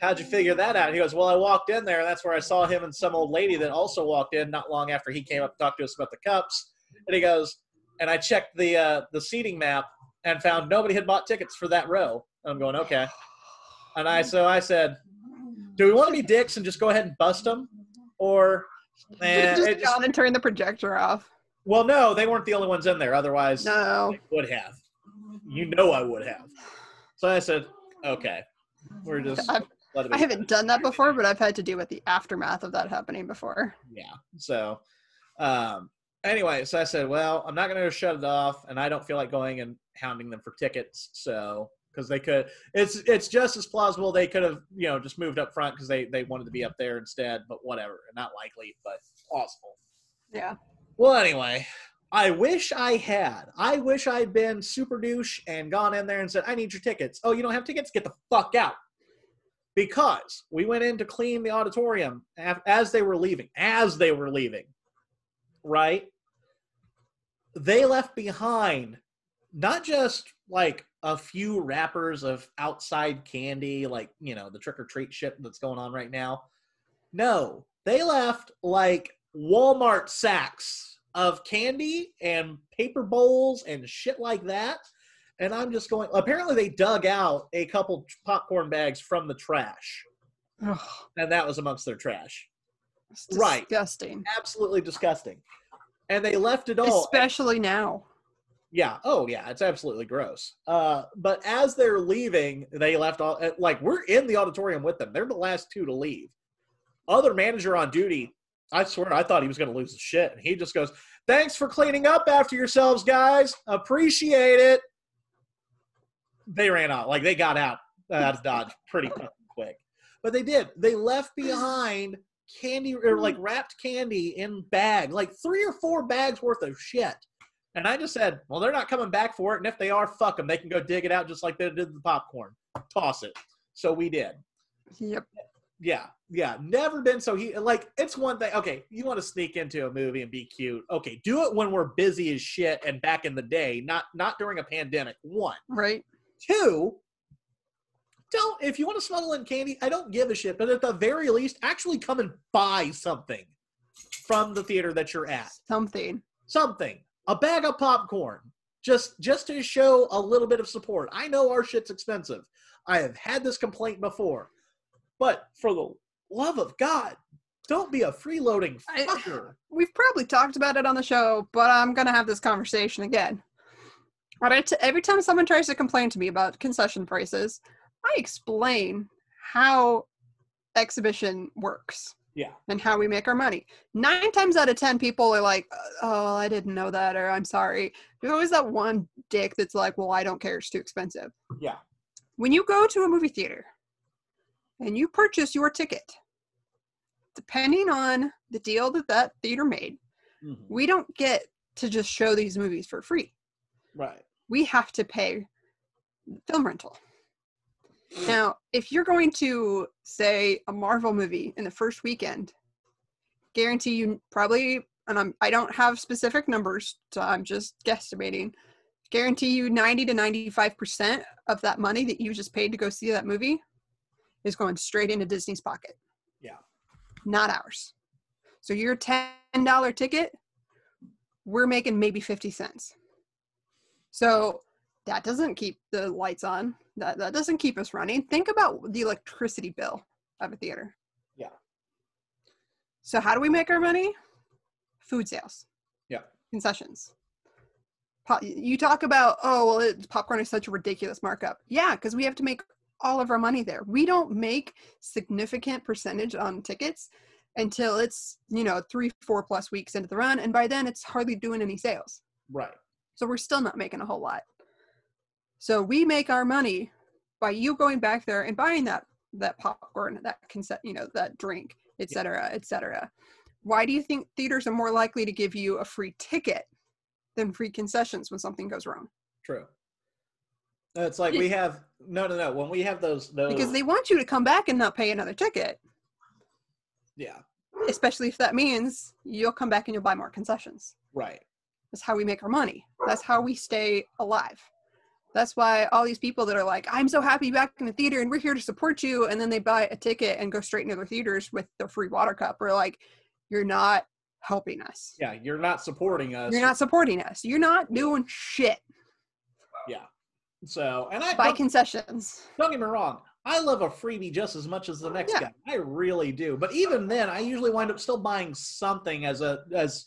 how'd you figure that out? He goes, well, I walked in there, and that's where I saw him and some old lady that also walked in not long after he came up to talk to us about the cups. And he goes, and I checked the uh, the seating map and found nobody had bought tickets for that row. And I'm going, okay. And I so I said, do we want to be dicks and just go ahead and bust them, or eh, just it just- gone and turn the projector off. well, no, they weren't the only ones in there. Otherwise, No. I would have. You know, I would have. So I said, okay, we're just. I've, let it I be. haven't done that before, but I've had to deal with the aftermath of that happening before. yeah so um anyway so i said well i'm not going to shut it off and i don't feel like going and hounding them for tickets so because they could it's it's just as plausible they could have you know just moved up front because they they wanted to be up there instead but whatever not likely but possible. Yeah. well anyway i wish i had. I wish i'd been super douche and gone in there and said i need your tickets. Oh you don't have tickets? Get the fuck out. Because we went in to clean the auditorium as they were leaving as they were leaving right? They left behind not just like a few wrappers of outside candy like you know the trick or treat shit that's going on right now. No they left like walmart sacks of candy and paper bowls and shit like that. And i'm just going apparently they dug out a couple popcorn bags from the trash. Ugh, and that was amongst their trash. It's Right. disgusting. absolutely disgusting. And they left it all. Especially now. Yeah. Oh yeah. It's absolutely gross. Uh but as they're leaving they left all uh, like we're in the auditorium with them. They're the last two to leave. Other manager on duty i swear i thought he was going to lose his shit. And he just goes thanks for cleaning up after yourselves guys. Appreciate it. They ran out. Like they got out uh, out of dodge pretty quick. But they did. They left behind candy or like wrapped candy in bag like three or four bags worth of shit and I just said, well, they're not coming back for it. And if they are, fuck them. They can go dig it out just like they did the popcorn. Toss it. So we did. Yep. Yeah. Yeah. Never been so he like it's one thing. Okay, you want to sneak into a movie and be cute. Okay, do it when we're busy as shit and back in the day, not not during a pandemic. One. Right. Two, don't if you want to smuggle in candy, I don't give a shit. But at the very least, actually come and buy something from the theater that you're at Something. something a bag of popcorn just just to show a little bit of support. I know our shit's expensive. I have had this complaint before but for the love of god don't be a freeloading I- fucker. We've probably talked about it on the show, but I'm going to have this conversation again. T- every time someone tries to complain to me about concession prices, I explain how exhibition works yeah and how we make our money. Nine times out of ten, people are like, "Oh, I didn't know that," or "I'm sorry." There's always that one dick that's like, "Well, I don't care; it's too expensive." yeah When you go to a movie theater and you purchase your ticket, depending on the deal that that theater made, Mhm. we don't get to just show these movies for free. right We have to pay film rental. Now, if you're going to say a Marvel movie in the first weekend, guarantee you probably, and I'm I don't have specific numbers, so I'm just guesstimating. Guarantee you 90 to 95 percent of that money that you just paid to go see that movie is going straight into Disney's pocket. Yeah. Not ours. So your ten dollar ticket, we're making maybe 50 cents. So that doesn't keep the lights on. That that doesn't keep us running. Think about the electricity bill of a theater. Yeah. So how do we make our money? Food sales. Yeah. Concessions. Po- You talk about oh well, it, popcorn is such a ridiculous markup. Yeah, because we have to make all of our money there. We don't make significant percentage on tickets until it's you know three four plus weeks into the run, and by then it's hardly doing any sales. Right. So we're still not making a whole lot. So we make our money by you going back there and buying that that popcorn, that consent, you know, that drink, et Yeah. cetera, et cetera. Why do you think theaters are more likely to give you a free ticket than free concessions when something goes wrong? True. It's like we have no, no, no. When we have those, those Because they want you to come back and not pay another ticket, yeah, especially if that means you'll come back and you'll buy more concessions. right, That's how we make our money. That's how we stay alive. That's why all these people that are like, I'm so happy back in the theater and we're here to support you. And then they buy a ticket and go straight into their theaters with their free water cup. We're like, you're not helping us. yeah. You're not supporting us. You're not supporting us. You're not doing shit. Yeah. So, and I Buy concessions. don't get me wrong. I love a freebie just as much as the next Yeah. guy. I really do. But even then, I usually wind up still buying something as a as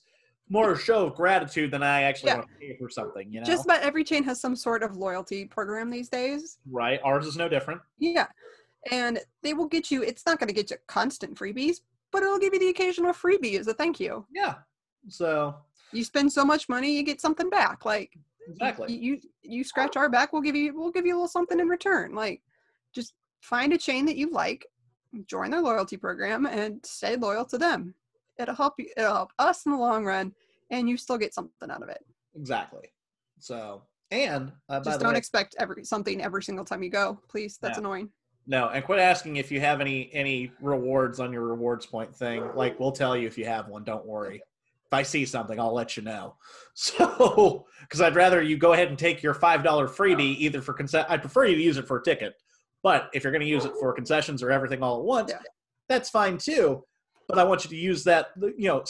more a show of gratitude than I actually Yeah. want to pay for something. You know, Just about every chain has some sort of loyalty program these days. right? Ours is no different. Yeah. And they will get you, it's not going to get you constant freebies, but it'll give you the occasional freebie as a thank you. Yeah. So You spend so much money, you get something back. Like exactly. you you, you scratch our back, we'll give you we'll give you a little something in return. Like just find a chain that you like, join their loyalty program and stay loyal to them. It'll help you it'll help us in the long run and you still get something out of it. Exactly. So, and uh, Just don't way, expect every something every single time you go. Please. That's Yeah. annoying. no, and quit asking if you have any any rewards on your rewards point thing. Like we'll tell you if you have one. Don't worry. If I see something, I'll let you know. So, because I'd rather you go ahead and take your five dollar freebie either for consent I prefer you to use it for a ticket, but if you're going to use it for concessions or everything all at once, Yeah. that's fine too. But I want you to use that. You know,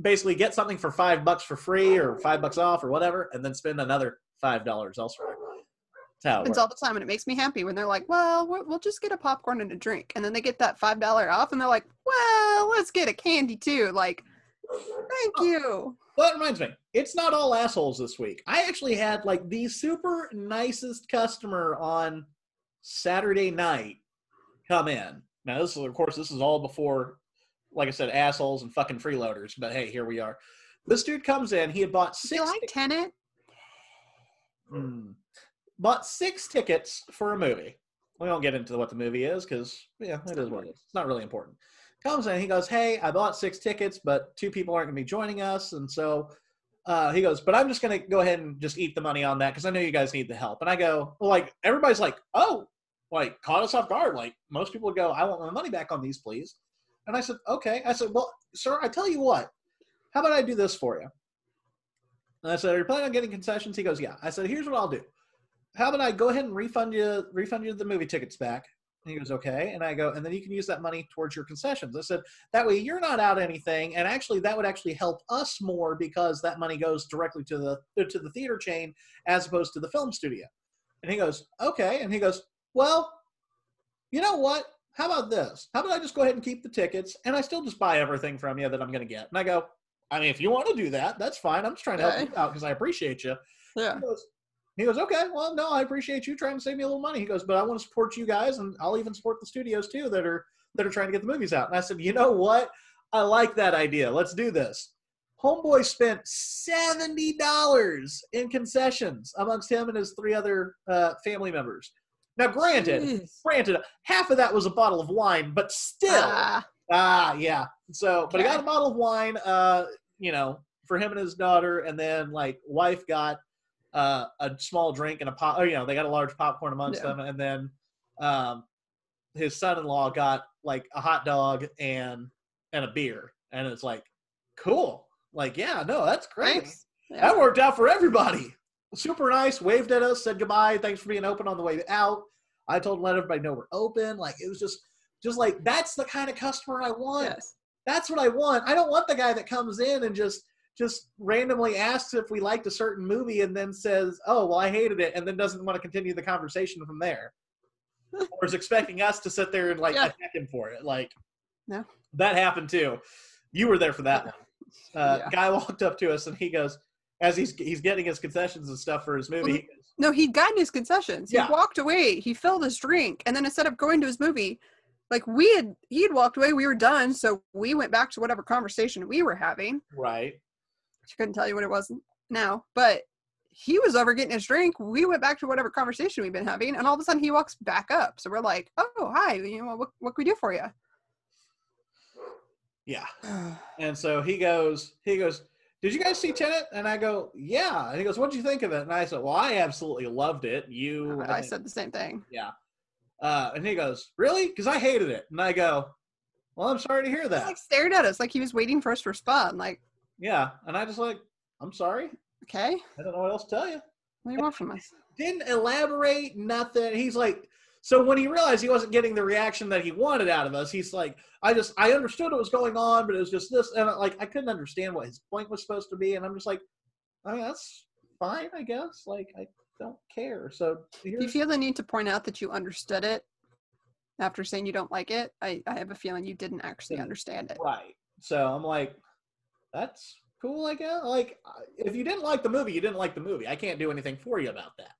basically get something for five bucks for free or five bucks off or whatever, and then spend another five dollars elsewhere. That's it happens works. all the time and it makes me happy when they're like well we'll we'll just get a popcorn and a drink and then they get that five dollar off and they're like well let's get a candy too like thank Oh. you Well, that reminds me, it's not all assholes this week. I actually had like the super nicest customer on Saturday night come in. Now, this is, of course, this is all before, like I said, assholes and fucking freeloaders. But hey, here we are. This dude comes in. He had bought six. you like tenant Hmm. bought six tickets for a movie. We don't get into what the movie is because yeah, it is what it is. It's not really important. Comes in, he goes, "Hey, I bought six tickets, but two people aren't going to be joining us, and so." Uh, he goes, but I'm just gonna go ahead and just eat the money on that because I know you guys need the help. And I go, well, like everybody's like, oh, like caught us off guard. Like most people would go, I want my money back on these, please. And I said, okay. I said, well, sir, I tell you what, how about I do this for you? And I said, Are you planning on getting concessions? He goes, Yeah. I said, Here's what I'll do. How about I go ahead and refund you refund you the movie tickets back? And he goes, Okay. And I go, and then you can use that money towards your concessions. I said, that way you're not out anything. And actually that would actually help us more because that money goes directly to the to the theater chain as opposed to the film studio. And he goes, Okay. And he goes, Well, you know what? How about this? How about I just go ahead and keep the tickets and I still just buy everything from you that I'm gonna get? And I go, I mean, if you want to do that, that's fine. I'm just trying to help you out because I appreciate you. yeah He goes, he goes, okay, well, no, I appreciate you trying to save me a little money. He goes, but I want to support you guys, and I'll even support the studios too that are that are trying to get the movies out. And I said, you know what? I like that idea. Let's do this. Homeboy spent seventy dollars in concessions amongst him and his three other uh, family members. Now, granted, Jeez. granted, half of that was a bottle of wine, but still, Ah, Ah, yeah. So, but he got a bottle of wine, uh, you know, for him and his daughter, and then like wife got uh, a small drink and a pop. Or, you know, they got a large popcorn amongst Yeah. them, and then um, his son-in-law got like a hot dog and and a beer, and it's like, cool. Like, yeah, no, that's great. Thanks. That worked out for everybody. Super nice. Waved at us, said goodbye. Thanks for being open on the way out. I told him let everybody know we're open. Like it was just, just like that's the kind of customer I want. Yes. That's what I want. I don't want the guy that comes in and just just randomly asks if we liked a certain movie and then says, "Oh, well, I hated it," and then doesn't want to continue the conversation from there, or is expecting us to sit there and like Yeah. attack him for it. Like, No. that happened too. You were there for that one. Uh, Yeah. Guy walked up to us and he goes, as he's he's getting his concessions and stuff for his movie. he No, he'd gotten his concessions. He walked away. He filled his drink, and then instead of going to his movie, like we had, he had walked away. We were done, so we went back to whatever conversation we were having. right. She couldn't tell you what it was now, but he was over getting his drink. We went back to whatever conversation we've been having, and all of a sudden he walks back up. So we're like, "Oh, hi. You know what? What can we do for you?" Yeah. And so he goes, he goes, Did you guys see Tenet? And I go, Yeah. And he goes, What did you think of it? And I said, Well, I absolutely loved it. You I said the same thing. Yeah. Uh, and he goes, Really? Because I hated it. And I go, Well, I'm sorry to hear He that. like stared at us like he was waiting for us to respond. Like, yeah. And I just like, I'm sorry. okay, I don't know what else to tell you. what do you want from us? Didn't elaborate, nothing. He's like, so when he realized he wasn't getting the reaction that he wanted out of us, he's like, I just, I understood what was going on, but it was just this. And like, I couldn't understand what his point was supposed to be. And I'm just like, I mean, that's fine, I guess. Like, I don't care. So Do you feel the need to point out that you understood it after saying you don't like it? I, I have a feeling you didn't actually understand it. right. So I'm like, that's cool, I guess. Like, if you didn't like the movie, you didn't like the movie. I can't do anything for you about that.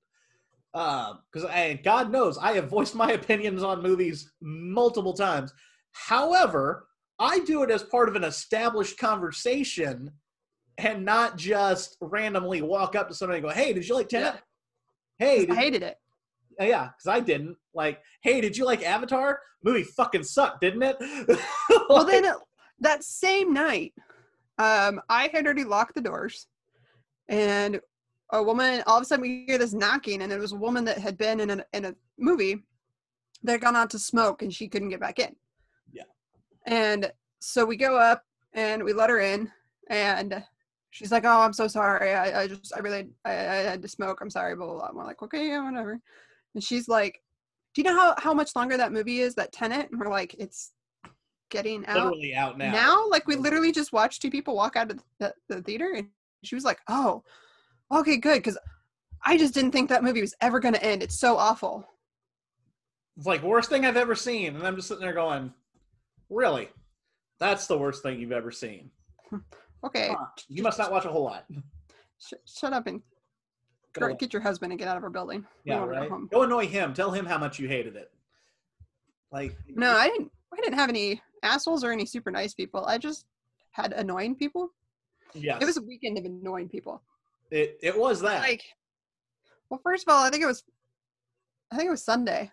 Because I God knows I have voiced my opinions on movies multiple times. However, I do it as part of an established conversation and not just randomly walk up to somebody and go, "Hey, did you like Tenet?" Hey, 'Cause did I hated it. Uh, yeah, because I didn't. Like, hey, did you like Avatar? Movie fucking sucked, didn't it? Well, then uh, that same night, um, I had already locked the doors, and a woman. All of a sudden, we hear this knocking, and it was a woman that had been in a in a movie that had gone out to smoke, and she couldn't get back in. Yeah. And so we go up and we let her in, and she's like, "Oh, I'm so sorry. I, I just, I really, I, I had to smoke. I'm sorry." Blah blah. blah. And we're like, "Okay, yeah, whatever." And she's like, "Do you know how how much longer that movie is? That Tenet?" And we're like, "It's getting out literally out now. now. Like we literally just watched two people walk out of the, the theater, and she was like, "Oh, okay, good," because I just didn't think that movie was ever going to end. It's so awful. It's like worst thing I've ever seen, and I'm just sitting there going, "Really? That's the worst thing you've ever seen? Okay, Huh. You must not watch a whole lot." sh- shut up and Go get your husband and get out of our building. Yeah, wanna go right. Go annoy him. Tell him how much you hated it. Like, No, I didn't. I didn't have any assholes or any super nice people. I just had annoying people. yes, It was a weekend of annoying people. It, it was that. like well first of all i think it was i think it was sunday.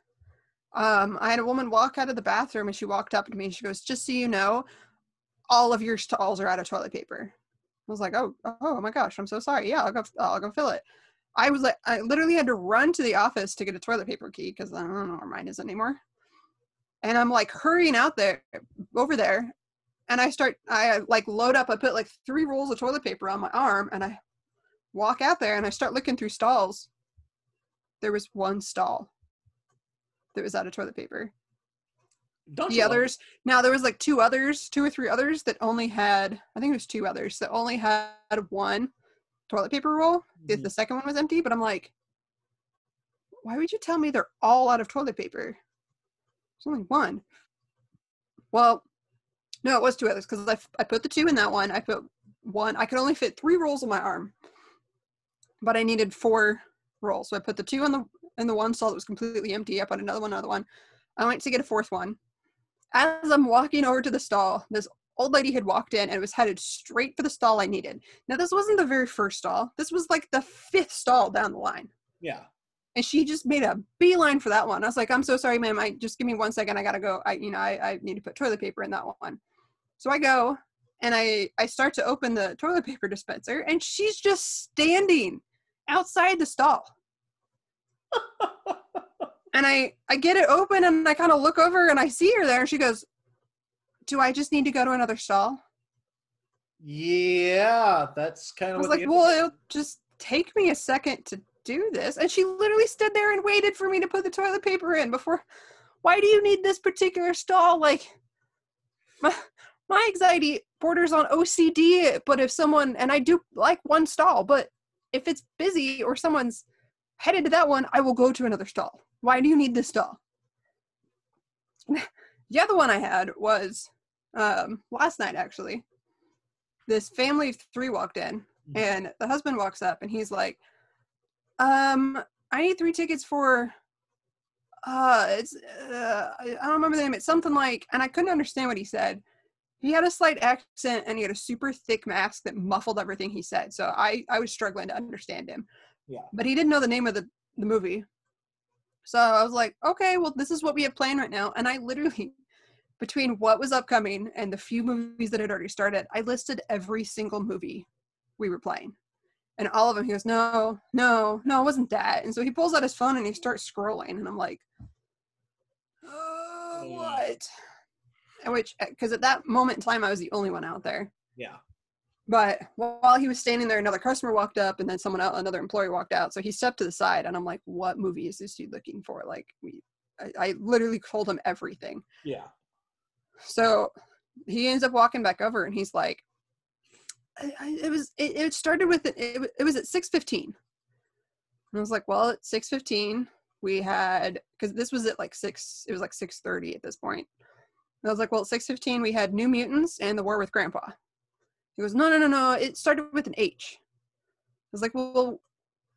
Um i had a woman walk out of the bathroom and she walked up to me and she goes just so you know all of your stalls are out of toilet paper. I was like oh oh my gosh i'm so sorry. Yeah i'll go i'll go fill it. I was like i literally had to run to the office to get a toilet paper key because i don't know where mine is anymore. And i'm like hurrying out there over there and i start i like load up i put like three rolls of toilet paper on my arm and i walk out there and I start looking through stalls. There was one stall that was out of toilet paper. Don't The others, now there was like two others, two or three others that only had, I think it was two others that only had one toilet paper roll. The- Mhm. The second one was empty, but I'm like, why would you tell me they're all out of toilet paper? There's only one. Well, no, it was two others because I, f- I put the two in that one. I put one, I could only fit three rolls on my arm, but I needed four rolls. So I put the two in the in the one stall that was completely empty. I put another one, another one. I went to get a fourth one. As I'm walking over to the stall, this old lady had walked in and was headed straight for the stall I needed. Now this wasn't the very first stall. This was like the fifth stall down the line. Yeah. And she just made a beeline for that one. I was like, I'm so sorry, ma'am. I just give me one second. I gotta go. I, you know, I, I need to put toilet paper in that one. So I go and I I start to open the toilet paper dispenser, and she's just standing outside the stall. And I I get it open and I kind of look over and I see her there. And she goes, "Do I just need to go to another stall?" Yeah, that's kind of. I was like, "Well, it'll just take me a second to do this." And she literally stood there and waited for me to put the toilet paper in before. Why do you need this particular stall? Like, my my anxiety borders on OCD. But if someone and I do like one stall, but if it's busy or someone's headed to that one, I will go to another stall. Why do you need this stall? the other one I had was um, last night actually. This family of three walked in, Mhm. and the husband walks up and he's like, um, I need three tickets for uh it's uh I don't remember the name. It's something like and I couldn't understand what he said. He had a slight accent and he had a super thick mask that muffled everything he said. So I I was struggling to understand him. Yeah. But he didn't know the name of the the movie. So I was like, okay, well this is what we have playing right now and I literally between what was upcoming and the few movies that had already started, I listed every single movie we were playing. And all of them, he goes, no, no, no, it wasn't that. And so he pulls out his phone and he starts scrolling. And I'm like, uh, Yeah. what? Which, uh, because at that moment in time, I was the only one out there. yeah. But while he was standing there, another customer walked up, and then someone else, another employee walked out. So he stepped to the side, and I'm like, "What movie is this dude looking for?" Like, we, I, I literally told him everything. Yeah. So he ends up walking back over, and he's like, I, I, "It was. It, it started with it. It, it was at six fifteen. And I was like, "Well, at six fifteen, we had because this was at like six. It was like six thirty at this point. And I was like, "Well, at six fifteen, we had New Mutants and The War with Grandpa." He goes, "No, no, no, no. It started with an H." I was like, "Well,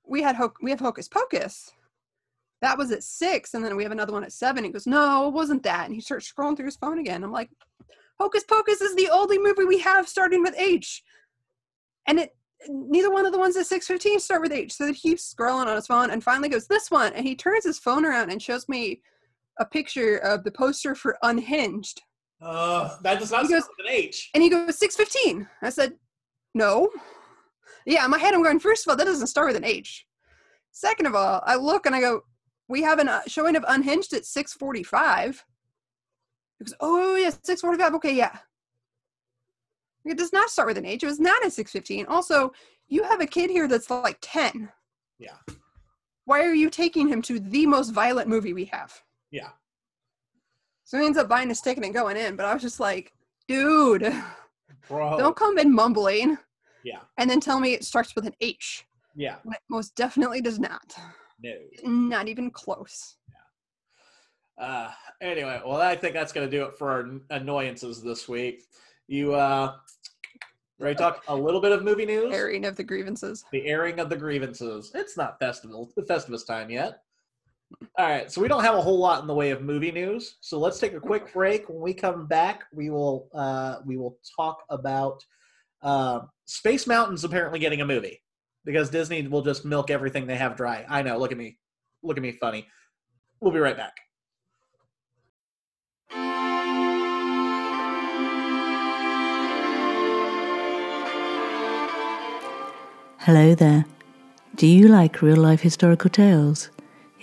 we had Ho- we have Hocus Pocus." That was at six, and then we have another one at seven. He goes, "No, it wasn't that." And he starts scrolling through his phone again. I'm like, "Hocus Pocus is the only movie we have starting with H," and it neither one of the ones at six fifteen start with H. So he keeps scrolling on his phone, and finally goes, "This one," and he turns his phone around and shows me a picture of the poster for Unhinged. Uh, that does not He start goes- with an H. And he goes, 615. I said, no. Yeah, in my head, I'm going, first of all, that doesn't start with an H. Second of all, I look and I go, we have a uh, showing of Unhinged at 645. He goes, oh, yeah, 645. Okay, yeah. It does not start with an H. It was not at 615. Also, you have a kid here that's like 10. Yeah. Why are you taking him to the most violent movie we have? Yeah. So he ends up buying his ticket and going in, but I was just like, dude. Bro. Don't come in mumbling Yeah. and then tell me it starts with an H. Yeah. It most definitely does not. No. Not even close. Yeah. Uh, anyway, well, I think that's going to do it for our annoyances this week. You uh, ready to talk a little bit of movie news? Airing of the grievances. The airing of the grievances. It's not festival, the Festivus time yet. All right, so we don't have a whole lot in the way of movie news. So let's take a quick break. When we come back, we will uh, we will talk about uh, Space Mountain's apparently getting a movie because Disney will just milk everything they have dry. I know. Look at me. Look at me funny. We'll be right back. Hello there. Do you like real life historical tales?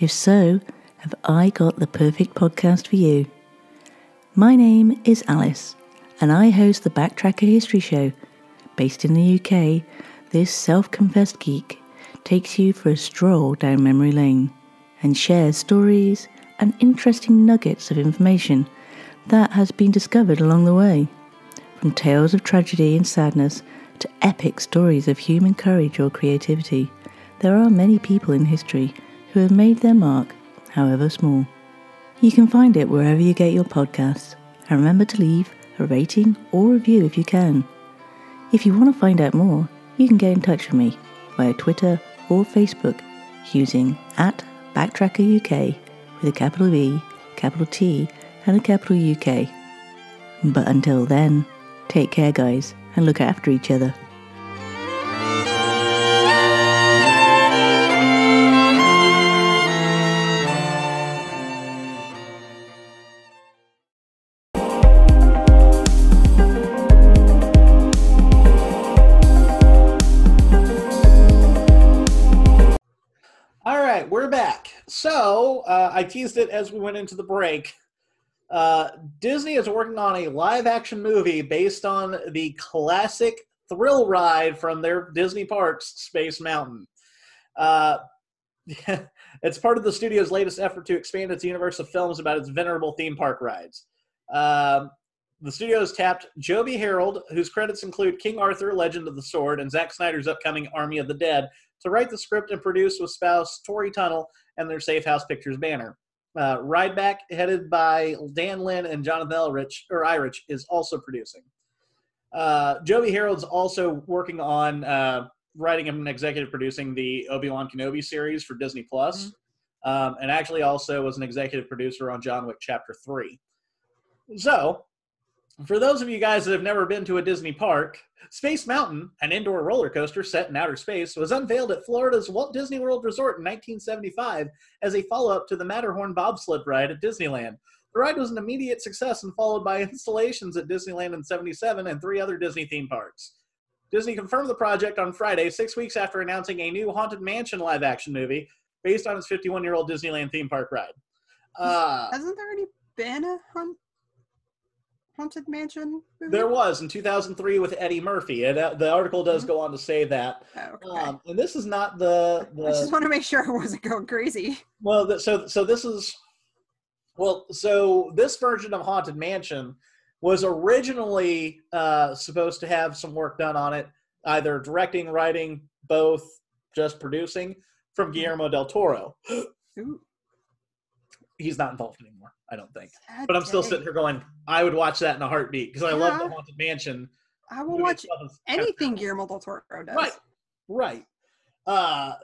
If so, have I got the perfect podcast for you? My name is Alice, and I host the Backtracker History Show. Based in the UK, this self confessed geek takes you for a stroll down memory lane and shares stories and interesting nuggets of information that has been discovered along the way. From tales of tragedy and sadness to epic stories of human courage or creativity, there are many people in history who have made their mark, however small. You can find it wherever you get your podcasts, and remember to leave a rating or review if you can. If you want to find out more, you can get in touch with me via Twitter or Facebook using at Backtracker UK with a capital V, capital T, and a capital UK. But until then, take care, guys, and look after each other. So uh, I teased it as we went into the break. Uh, Disney is working on a live action movie based on the classic thrill ride from their Disney parks, Space Mountain. Uh, it's part of the studio's latest effort to expand its universe of films about its venerable theme park rides. Um, the studio has tapped Joby Harold, whose credits include King Arthur, Legend of the Sword, and Zack Snyder's upcoming Army of the Dead, to write the script and produce with spouse Tori Tunnell and their Safe House Pictures banner. Uh, Rideback, headed by Dan Lin and Jonathan Elrich, or Irich, is also producing. Uh, Joby Harold's also working on uh, writing and executive producing the Obi Wan Kenobi series for Disney Plus, Mm-hmm. um, and actually also was an executive producer on John Wick Chapter Three. So, for those of you guys that have never been to a Disney park, Space Mountain, an indoor roller coaster set in outer space, was unveiled at Florida's Walt Disney World Resort in 1975 as a follow up to the Matterhorn bobsled ride at Disneyland. The ride was an immediate success and followed by installations at Disneyland in 77 and three other Disney theme parks. Disney confirmed the project on Friday, six weeks after announcing a new Haunted Mansion live action movie based on its 51 year old Disneyland theme park ride. Uh, Hasn't there already been a haunt- haunted mansion movie? there was in 2003 with Eddie Murphy. And, uh, the article does Mhm. go on to say that. Oh, okay. Um, and this is not the, I just the want to make sure I wasn't going crazy. well, th- so so this is well, so this version of Haunted Mansion was originally uh, supposed to have some work done on it, either directing, writing, both, just producing from Guillermo del Toro. Ooh, He's not involved anymore, I don't think. sad But I'm still day. sitting here going, I would watch that in a heartbeat because I love the Haunted Mansion. I will watch itself is kind of anything Guillermo del Toro does. Right. Right. Uh,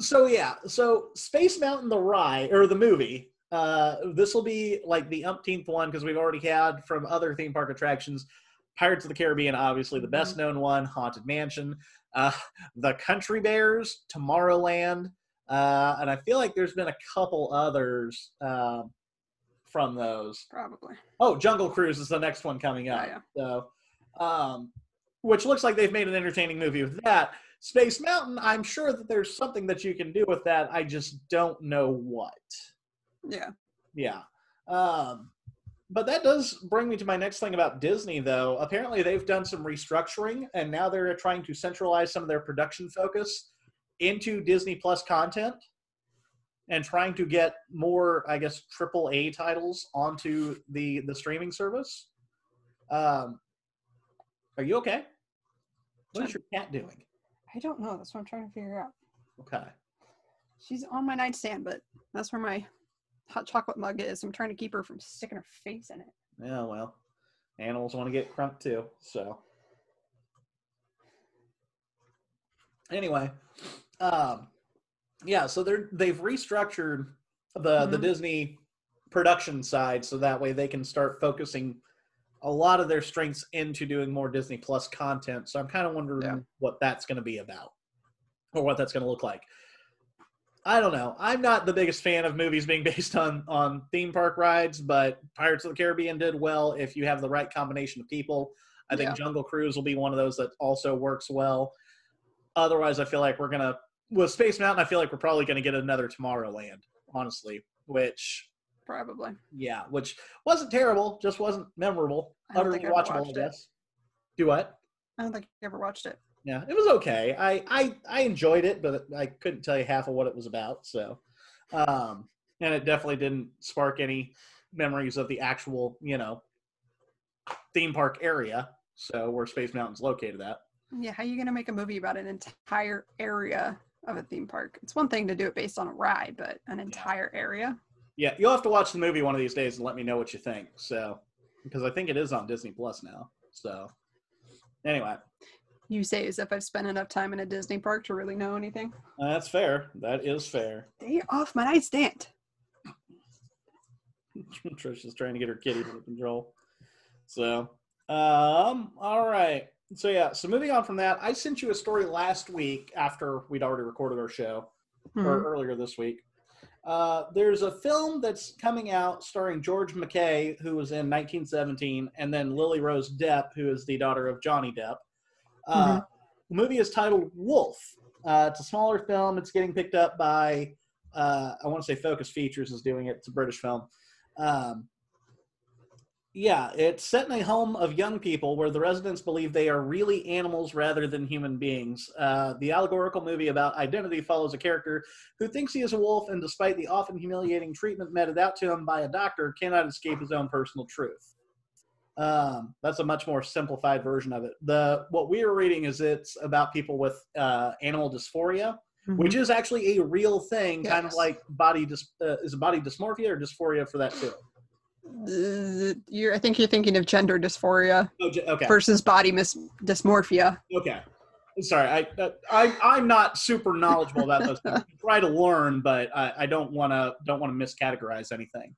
so yeah, so Space Mountain the ride or the movie. Uh, this will be like the umpteenth one because we've already had from other theme park attractions. Pirates of the Caribbean, obviously the best known one. Haunted Mansion, uh, the Country Bears, Tomorrowland, uh, and I feel like there's been a couple others um, from those. Probably. Oh, Jungle Cruise is the next one coming Oh, up. yeah. So, um, which looks like they've made an entertaining movie with that. Space Mountain, I'm sure that there's something that you can do with that. I just don't know what. Yeah. Yeah. Um, but that does bring me to my next thing about Disney, though. Apparently, they've done some restructuring, and now they're trying to centralize some of their production focus into Disney Plus content and trying to get more, I guess, triple A titles onto the the streaming service. Um, are you okay? What is your cat doing? I don't know. That's what I'm trying to figure out. Okay. She's on my nightstand, but that's where my hot chocolate mug is. I'm trying to keep her from sticking her face in it. Yeah, well, animals want to get crunked too. So, anyway, um, yeah. So they're they've restructured the the Mhm. Disney production side so that way they can start focusing a lot of their strengths into doing more Disney Plus content. So I'm kind of wondering Yeah. what that's going to be about or what that's going to look like. I don't know. I'm not the biggest fan of movies being based on on theme park rides, but Pirates of the Caribbean did well if you have the right combination of people. I think Jungle Cruise will be one of those that also works well. Otherwise, I feel like we're gonna with Space Mountain. I feel like we're probably gonna get another Tomorrowland, honestly. Which, Probably. yeah, which wasn't terrible, just wasn't memorable, I don't utterly think I ever watchable. I watched it. Do what? I don't think I ever watched it. Yeah, it was okay. I, I I enjoyed it, but I couldn't tell you half of what it was about. So, um, and it definitely didn't spark any memories of the actual, you know, theme park area. So where Space Mountain's located at. Yeah, how are you gonna make a movie about an entire area of a theme park? It's one thing to do it based on a ride, but an entire area. Yeah, you'll have to watch the movie one of these days and let me know what you think. So, because I think it is on Disney Plus now. So, anyway, You say as if I've spent enough time in a Disney park to really know anything. that's fair. That is fair. Stay off my nightstand. Trisha's trying to get her kitty under control. So, um, all right. So yeah. So moving on from that, I sent you a story last week after we'd already recorded our show, or Mhm. earlier this week. Uh, there's a film that's coming out starring George MacKay, who was in 1917, and then Lily Rose Depp, who is the daughter of Johnny Depp. Uh, The movie is titled Wolf. Uh, it's a smaller film. It's getting picked up by uh, I want to say Focus Features is doing it. It's a British film. Um, yeah, it's set in a home of young people where the residents believe they are really animals rather than human beings. Uh, the allegorical movie about identity follows a character who thinks he is a wolf and, despite the often humiliating treatment meted out to him by a doctor, cannot escape his own personal truth. Um, that's a much more simplified version of it. The what we are reading is it's about people with uh, animal dysphoria, which is actually a real thing, kind of like body dys- uh, is it body dysmorphia or dysphoria for that too. Uh, you're, I think you're thinking of gender dysphoria Oh, okay. versus body mis- dysmorphia. Okay. Sorry, I, uh, I I'm not super knowledgeable about those things. I try to learn, but I, I don't want to don't want to miscategorize anything.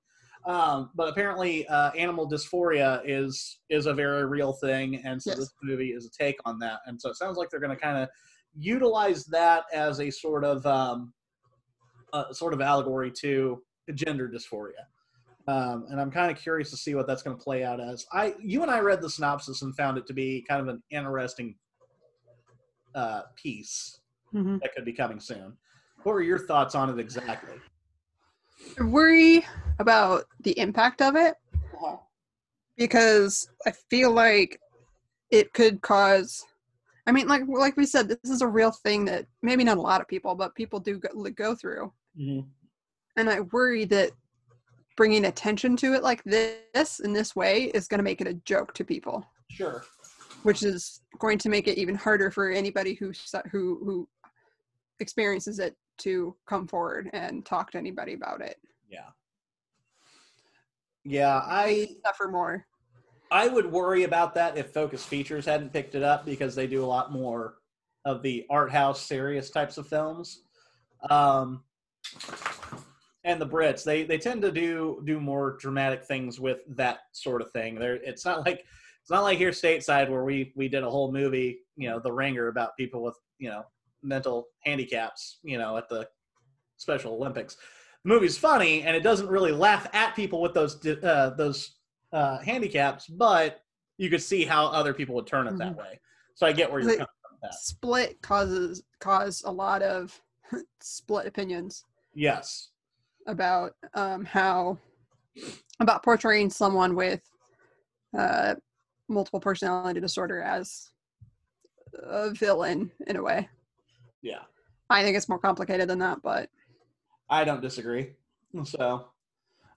Um, but apparently, uh, animal dysphoria is is a very real thing, and so Yes. this movie is a take on that. And so it sounds like they're going to kind of utilize that as a sort of um, a sort of allegory to gender dysphoria. Um, and I'm kind of curious to see what that's going to play out as. I, you and I read the synopsis and found it to be kind of an interesting uh, piece Mhm. that could be coming soon. What were your thoughts on it exactly? I worry about the impact of it because I feel like it could cause. I mean, like like we said, this is a real thing that maybe not a lot of people, but people do go, go through, Mm-hmm. and I worry that bringing attention to it like this in this way is going to make it a joke to people, Sure. which is going to make it even harder for anybody who who who experiences it to come forward and talk to anybody about it. Yeah. Yeah, I Suffer more. I would worry about that if Focus Features hadn't picked it up because they do a lot more of the art house serious types of films. Um, and the Brits, they they tend to do do more dramatic things with that sort of thing. There, it's not like it's not like here stateside where we we did a whole movie, you know, The Ringer about people with you know mental handicaps, you know, at the Special Olympics. The movie's funny and it doesn't really laugh at people with those uh, those uh, handicaps, but you could see how other people would turn it that way. So I get where you're coming from. That. split causes cause a lot of split opinions Yes. About um, how about portraying someone with uh, multiple personality disorder as a villain in a way. Yeah. I think it's more complicated than that, but I don't disagree. So,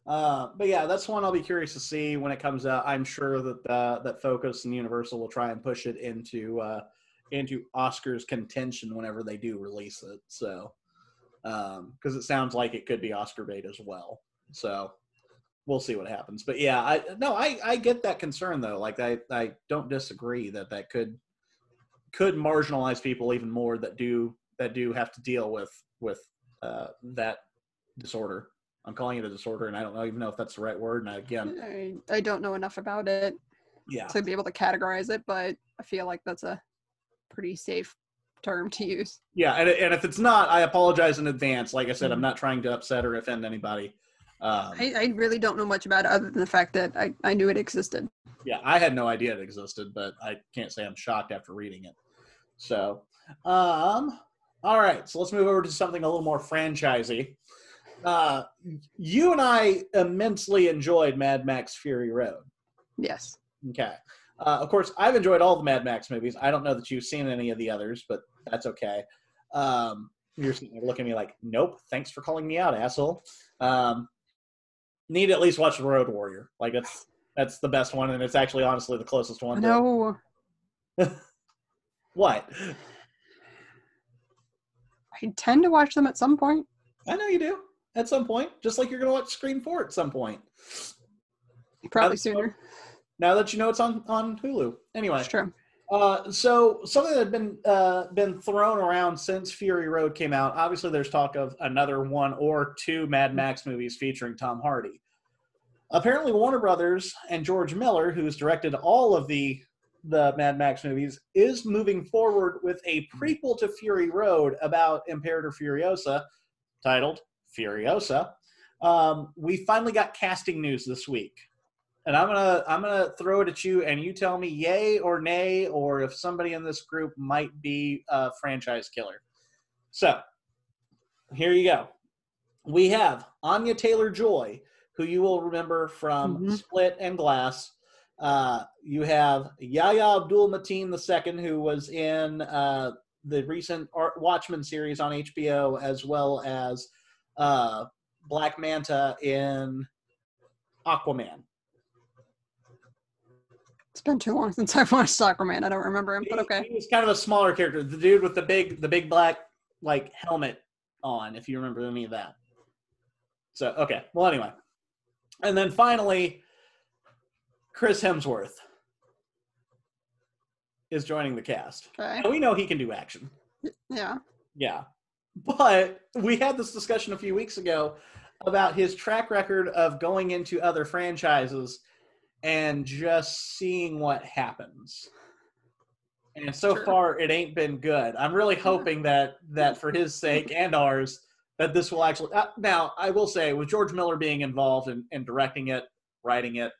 uh, but yeah, that's one I'll be curious to see when it comes out. I'm sure that uh, that Focus and Universal will try and push it into uh, into Oscars contention whenever they do release it. So, because it sounds like it could be Oscar bait as well. So, we'll see what happens. But yeah, I no, I I get that concern though. Like I I don't disagree that that could could marginalize people even more that do that do have to deal with with uh, that disorder. I'm calling it a disorder, and I don't know, even know if that's the right word. And again, I, I don't know enough about it yeah, to be able to categorize it, but I feel like that's a pretty safe term to use. yeah, and, and if it's not, I apologize in advance. Like I said, I'm Mhm. not trying to upset or offend anybody. Um, I, I really don't know much about it other than the fact that I, I knew it existed. yeah, I had no idea it existed, but I can't say I'm shocked after reading it. So, um, all right, so let's move over to something a little more franchisey. Uh, you and I immensely enjoyed Mad Max Fury Road. Yes. Okay. Uh, of course, I've enjoyed all the Mad Max movies. I don't know that you've seen any of the others, but that's okay. Um, you're sitting there looking at me like, nope, thanks for calling me out, asshole. Um, need to at least watch The Road Warrior. Like that's that's the best one, and it's actually honestly the closest one. to- No, What? I tend to watch them at some point. I know you do at some point, just like you're going to watch Screen Four at some point. Probably That's- sooner. Now that you know it's on on Hulu. Anyway, That's true. Uh, so something that had been uh, been thrown around since Fury Road came out. Obviously, there's talk of another one or two Mad Max movies featuring Tom Hardy. Apparently, Warner Brothers and George Miller, who's directed all of the the Mad Max movies, is moving forward with a prequel to Fury Road about Imperator Furiosa, titled Furiosa. Um, we finally got casting news this week and I'm gonna I'm gonna throw it at you, and you tell me yay or nay, or if somebody in this group might be a franchise killer. So here you go. we have Anya Taylor Joy, who you will remember from Mhm. Split and Glass. Uh, you have Yahya Abdul Mateen II, who was in uh, the recent Art Watchmen series on HBO, as well as uh, Black Manta in Aquaman. It's been too long since I've watched Soccerman. I don't remember him, but He- okay. He was kind of a smaller character, the dude with the big, the big black like helmet on, if you remember any of that. So okay, well anyway, and then finally, Chris Hemsworth is joining the cast. Okay. And we know he can do action. Yeah. Yeah. But we had this discussion a few weeks ago about his track record of going into other franchises and just seeing what happens. And so Sure. far it ain't been good. I'm really hoping that that for his sake and ours that this will actually uh, now I will say with George Miller being involved in, in directing it, writing it,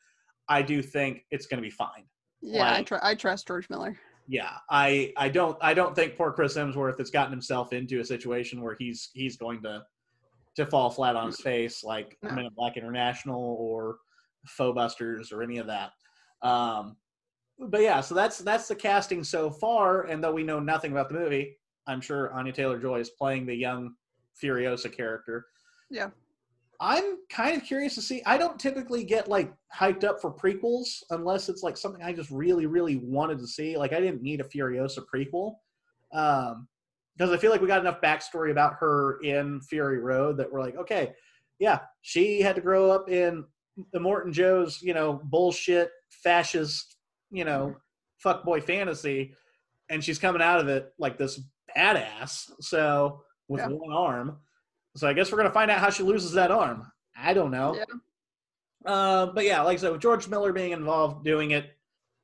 I do think it's going to be fine Yeah, I, tr- I trust George Miller. yeah i i don't i don't think poor chris hemsworth has gotten himself into a situation where he's he's going to to fall flat on his face like No. men in black international or ghostbusters or any of that. Um but yeah so that's that's the casting so far. And though we know nothing about the movie i'm sure anya taylor joy is playing the young furiosa character. Yeah. i'm kind of curious to see i don't typically get like hyped up for prequels unless it's like something i just really really wanted to see. Like i didn't need a furiosa prequel. Um because i feel like we got enough backstory about her in fury road that we're like okay yeah she had to grow up in Immortan Joe's you know bullshit fascist you know fuckboy fantasy and she's coming out of it like this badass so with Yeah. one arm so i guess we're gonna find out how she loses that arm i don't know Yeah. uh, but yeah, like I said, with George Miller being involved doing it,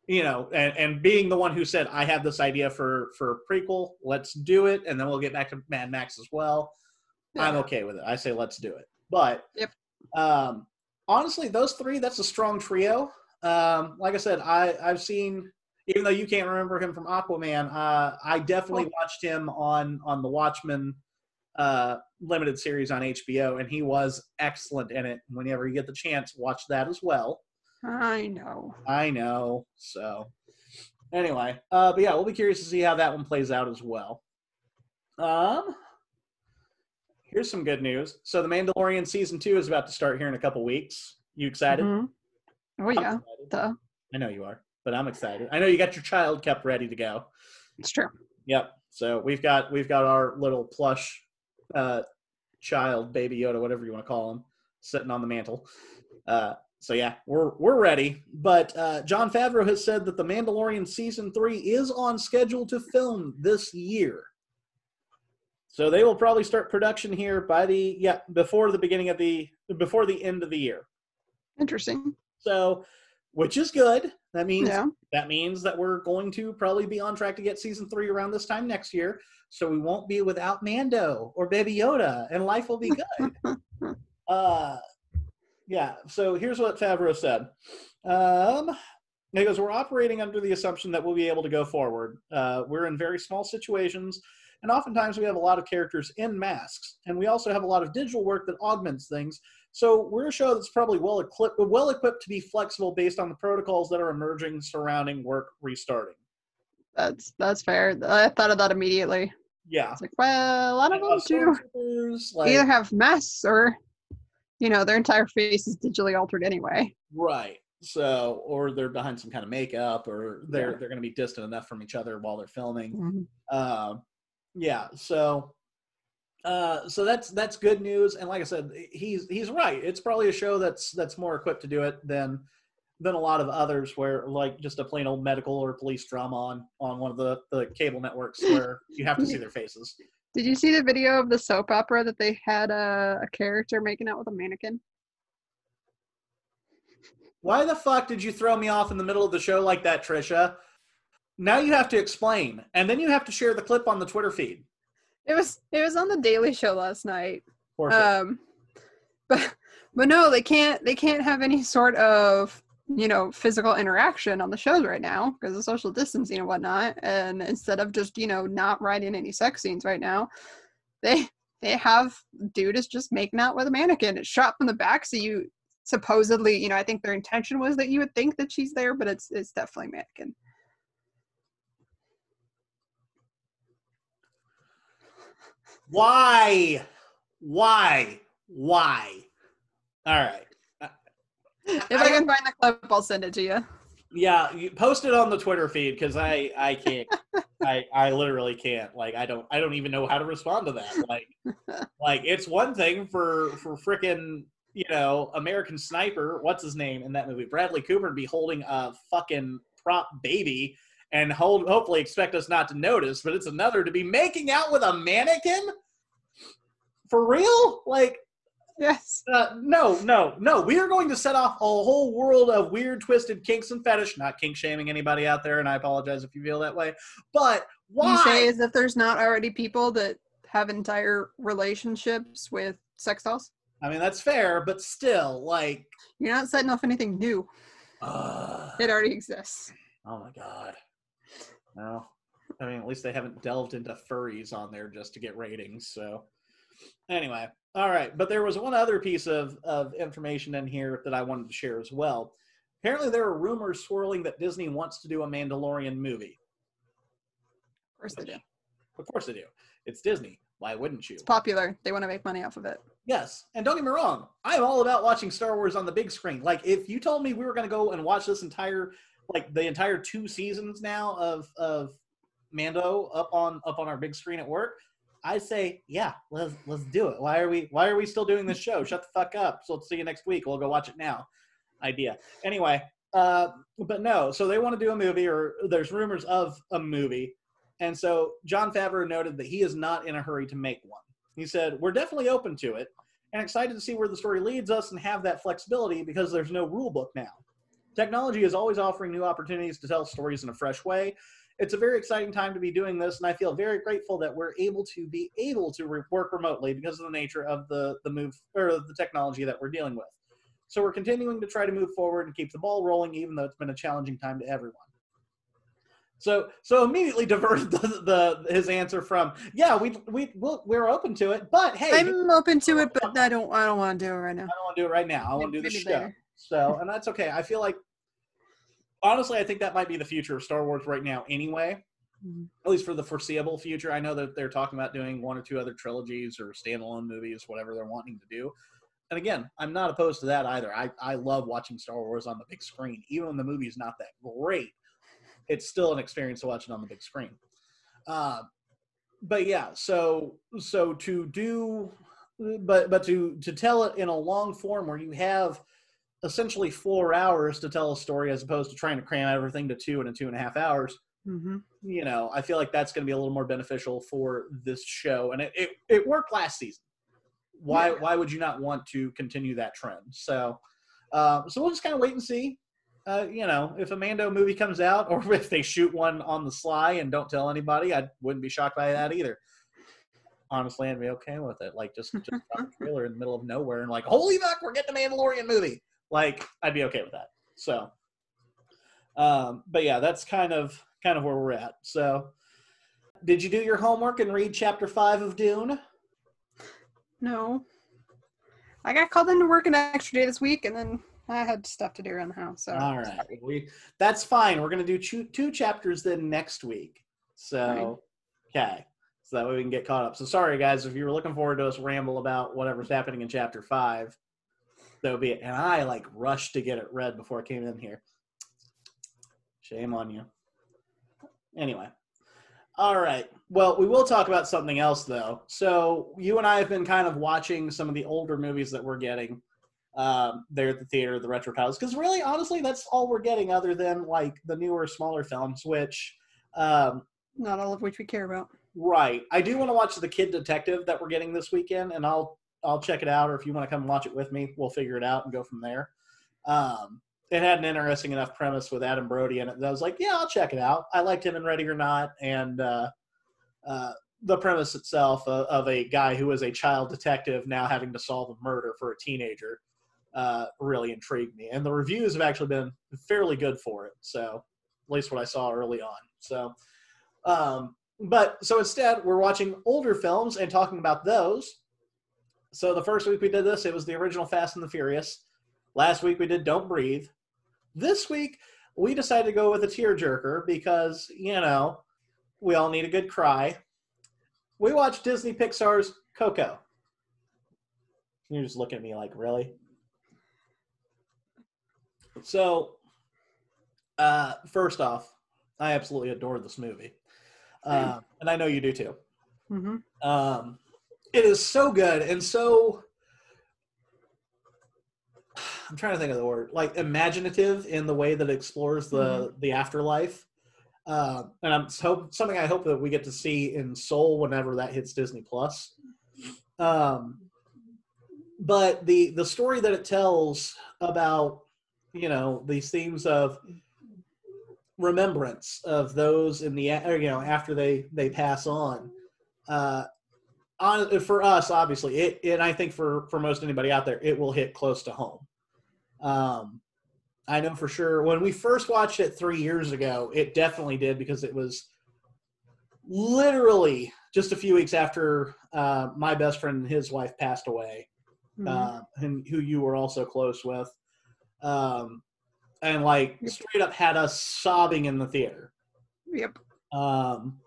you know, and, and being the one who said, I have this idea for for a prequel, let's do it, and then we'll get back to Mad Max as well. I'm okay with it. I say let's do it. But Yep. um, honestly, those three, that's a strong trio. Um, like I said, I, I've seen even though you can't remember him from Aquaman, uh, I definitely Oh. watched him on on the Watchmen uh, limited series on HBO, and he was excellent in it. Whenever you get the chance, watch that as well. I know. I know. So anyway, uh, but yeah, we'll be curious to see how that one plays out as well. Um, here's some good news. So the Mandalorian season two is about to start here in a couple weeks. You excited? Mhm. Oh yeah, excited. duh. I know you are, but I'm excited. I know you got your child kept ready to go. It's true. Yep. So we've got we've got our little plush uh, child, baby Yoda, whatever you want to call him, sitting on the mantle. Uh, so yeah, we're we're ready. But uh, Jon Favreau has said that the Mandalorian season three is on schedule to film this year. So they will probably start production here by the yeah before the beginning of the before the end of the year. Interesting. So, which is good. That means Yeah. that means that we're going to probably be on track to get season three around this time next year. So we won't be without Mando or Baby Yoda, and life will be good. uh, yeah. So here's what Favreau said. Um, he goes, "We're operating under the assumption that we'll be able to go forward. Uh, we're in very small situations." And oftentimes we have a lot of characters in masks, and we also have a lot of digital work that augments things. So we're a show that's probably well equipped, well equipped to be flexible based on the protocols that are emerging surrounding work restarting. That's that's fair. I thought of that immediately. Yeah, It's like, well, a lot of Uh, them do like- either have masks or, you know, their entire face is digitally altered anyway. right. So, or they're behind some kind of makeup, or they're Yeah. they're going to be distant enough from each other while they're filming. Mhm. Um, yeah. So, uh, so that's that's good news. And like I said, he's he's right. It's probably a show that's that's more equipped to do it than than a lot of others where like just a plain old medical or police drama on on one of the the cable networks where you have to see their faces. Did you see the video of the soap opera that they had a, a character making out with a mannequin? Why the fuck did you throw me off in the middle of the show like that, Trisha? Now you have to explain, and then you have to share the clip on the Twitter feed. It was it was on the Daily Show last night. Thing. Um, but but no, they can't they can't have any sort of you know physical interaction on the shows right now because of social distancing and whatnot. And instead of just you know not writing any sex scenes right now, they they have dude is just making out with a mannequin. It's shot from the back, so you supposedly, you know, I think their intention was that you would think that she's there, but it's it's definitely mannequin. Why? Why? Why? All right. If I can find the clip, I'll send it to you. Yeah, you post it on the Twitter feed because I I can't I I literally can't like I don't I don't even know how to respond to that like like it's one thing for for frickin' you know American Sniper what's his name in that movie Bradley Cooper to be holding a fucking prop baby and hold hopefully expect us not to notice but it's another to be making out with a mannequin for real like Yes. uh, no, no, no. We are going to set off a whole world of weird, twisted kinks and fetish. Not kink shaming anybody out there, and I apologize if you feel that way. But why? You say as if there's not already people that have entire relationships with sex dolls. I mean, that's fair, but still, like, You're not setting off anything new. uh, It already exists. oh my god. No, I mean, at least they haven't delved into furries on there just to get ratings. So, anyway, all right. But there was one other piece of of information in here that I wanted to share as well. Apparently, there are rumors swirling that Disney wants to do a Mandalorian movie. Of course they do. Of course they do. It's Disney. Why wouldn't you? It's popular. They want to make money off of it. Yes. And don't get me wrong, I'm all about watching Star Wars on the big screen. Like if you told me we were going to go and watch this entire like the entire two seasons now of of Mando up on up on our big screen at work, I say, yeah, let's let's do it. Why are we why are we still doing this show? Shut the fuck up. So let's see you next week. We'll go watch it now. Idea. Anyway, uh, but no. So they want to do a movie, or there's rumors of a movie, and so Jon Favreau noted that he is not in a hurry to make one. He said, "We're definitely open to it, and excited to see where the story leads us, and have that flexibility because there's no rule book now. Technology is always offering new opportunities to tell stories in a fresh way." It's a very exciting time to be doing this, and I feel very grateful that we're able to be able to re- work remotely because of the nature of the the move or the technology that we're dealing with. So we're continuing to try to move forward and keep the ball rolling, even though it's been a challenging time to everyone. So, so immediately diverted the, the his answer from, yeah, we we we'll, we're open to it, but hey, I'm open to it, but I don't. I don't want to do it right now. I don't want to do it right now. I want to do the show. So, and that's okay. I feel like, honestly, I think that might be the future of Star Wars right now, anyway. Mhm. At least for the foreseeable future. I know that they're talking about doing one or two other trilogies or standalone movies, whatever they're wanting to do. And again, I'm not opposed to that either. I, I love watching Star Wars on the big screen, even when the movie's not that great. It's still an experience to watch it on the big screen. Uh, but yeah, so so to do but but to to tell it in a long form where you have essentially four hours to tell a story as opposed to trying to cram everything to two and a two and a half hours. Mm-hmm. you know i feel like that's going to be a little more beneficial for this show. And it, it, it worked last season. Why Yeah. why would you not want to continue that trend? So um, so we'll just kind of wait and see. Uh, you know if a mando movie comes out or if they shoot one on the sly and don't tell anybody i wouldn't be shocked by that either. Honestly i'd be okay with it. Like just just a trailer in the middle of nowhere and like holy fuck we're getting a mandalorian movie like i'd be okay with that. So um, but yeah that's kind of kind of where we're at. So did you do your homework and read chapter five of dune? No. I got called into work an extra day this week, and then I had stuff to do around the house. So. All right. We that's fine. We're gonna do two, two chapters then next week. So okay. So that way we can get caught up. So sorry guys if you were looking forward to us ramble about whatever's happening in chapter five would be it and i like rushed to get it read before i came in here shame on you anyway all right well we will talk about something else though so you and i have been kind of watching some of the older movies that we're getting um, there at the theater, the retro titles. Because really, honestly, that's all we're getting, other than like the newer, smaller films. Which, um, not all of which we care about. right, I do want to watch the Kid Detective that we're getting this weekend, and I'll I'll check it out. Or if you want to come and watch it with me, we'll figure it out and go from there. Um, it had an interesting enough premise with Adam Brody in it that I was like, yeah, I'll check it out. I liked him in Ready or Not, and uh, uh, the premise itself of, of a guy who is a child detective now having to solve a murder for a teenager uh, really intrigued me. And the reviews have actually been fairly good for it. So, at least what I saw early on. So, um, but so instead, we're watching older films and talking about those. So the first week we did this, it was the original Fast and the Furious. Last week we did Don't Breathe. This week we decided to go with a tearjerker because you know we all need a good cry. We watched Disney Pixar's Coco. You're just looking at me like, really? So, uh, first off, I absolutely adore this movie, uh, and I know you do too. hmm Um, it is so good and so. I'm trying to think of the word, like imaginative in the way that it explores the the afterlife, uh, and I'm so something I hope that we get to see in Soul whenever that hits Disney Plus. Um, but the the story that it tells about you know these themes of remembrance of those in the or, you know after they they pass on uh on for us obviously it and i think for for most anybody out there it will hit close to home um i know for sure when we first watched it three years ago it definitely did because it was literally just a few weeks after uh, my best friend and his wife passed away Mhm. uh, and who you were also close with, um, and like straight up had us sobbing in the theater. yep. Um,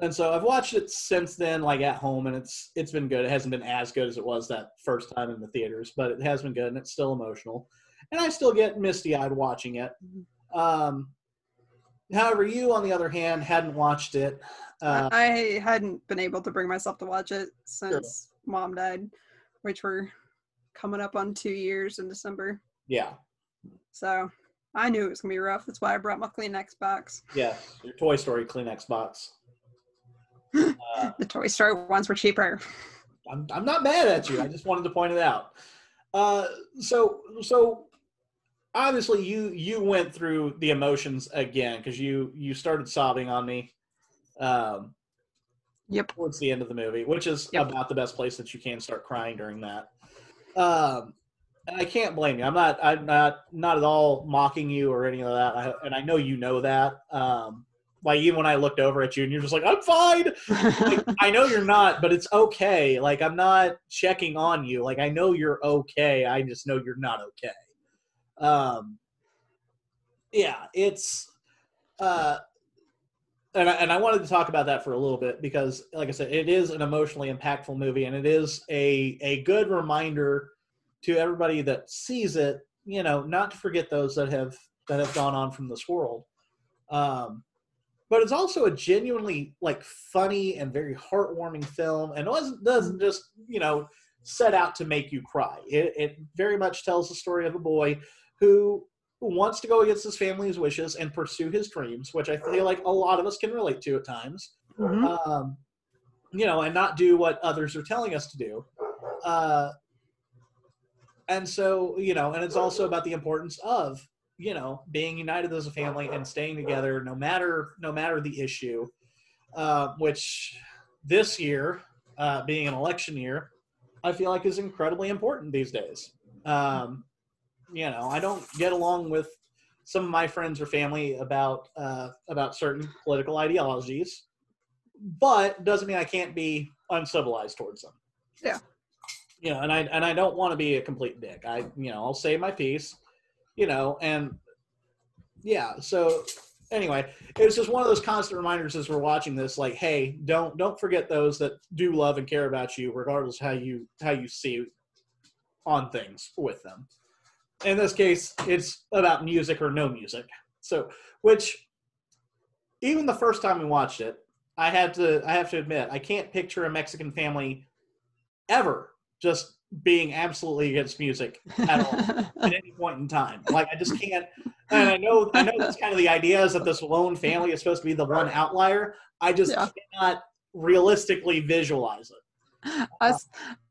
and so I've watched it since then, like at home, and it's it's been good. It hasn't been as good as it was that first time in the theaters, but it has been good, and it's still emotional. And I still get misty eyed watching it. Um, however, you, on the other hand, hadn't watched it. Uh, I hadn't been able to bring myself to watch it since mom died, which were coming up on two years in December. yeah, So I knew it was gonna be rough. That's why I brought my Kleenex box. yeah, your Toy Story Kleenex box. Uh, The Toy Story ones were cheaper. I'm, I'm not mad at you. I just wanted to point it out. Uh, so so obviously you you went through the emotions again because you you started sobbing on me um, Yep. towards the end of the movie, which is Yep. about the best place that you can start crying during that. Um, and I can't blame you. I'm not I'm not not at all mocking you or any of that. I, and I know you know that. Um, like even when I looked over at you and you're just like I'm fine like, I know you're not, but it's okay. Like I'm not checking on you. Like I know you're okay. I just know you're not okay. Um, yeah, it's uh, and I, and I wanted to talk about that for a little bit because, like I said, it is an emotionally impactful movie, and it is a a good reminder to everybody that sees it. You know, not to forget those that have that have gone on from this world. Um, but it's also a genuinely like funny and very heartwarming film and it doesn't, doesn't just you know set out to make you cry it, it very much tells the story of a boy who wants to go against his family's wishes and pursue his dreams which i feel like a lot of us can relate to at times Mhm. um, you know, and not do what others are telling us to do. Uh, and so, you know, and it's also about the importance of, you know, being united as a family and staying together no matter no matter the issue. Uh, which this year, uh, being an election year, I feel like is incredibly important these days. Um, you know, I don't get along with some of my friends or family about uh, about certain political ideologies, but doesn't mean I can't be uncivilized towards them. Yeah. You know, and I and I don't want to be a complete dick. I you know I'll say my piece, you know, and yeah. So anyway, it was just one of those constant reminders as we're watching this, like, hey, don't don't forget those that do love and care about you, regardless how you how you see on things with them. In this case, it's about music or no music. So, which even the first time we watched it, I had to I have to admit I can't picture a Mexican family ever just being absolutely against music at all at any point in time. Like I just can't. And I know I know that's kind of the idea is that this lone family is supposed to be the one outlier. I just Yeah. cannot realistically visualize it.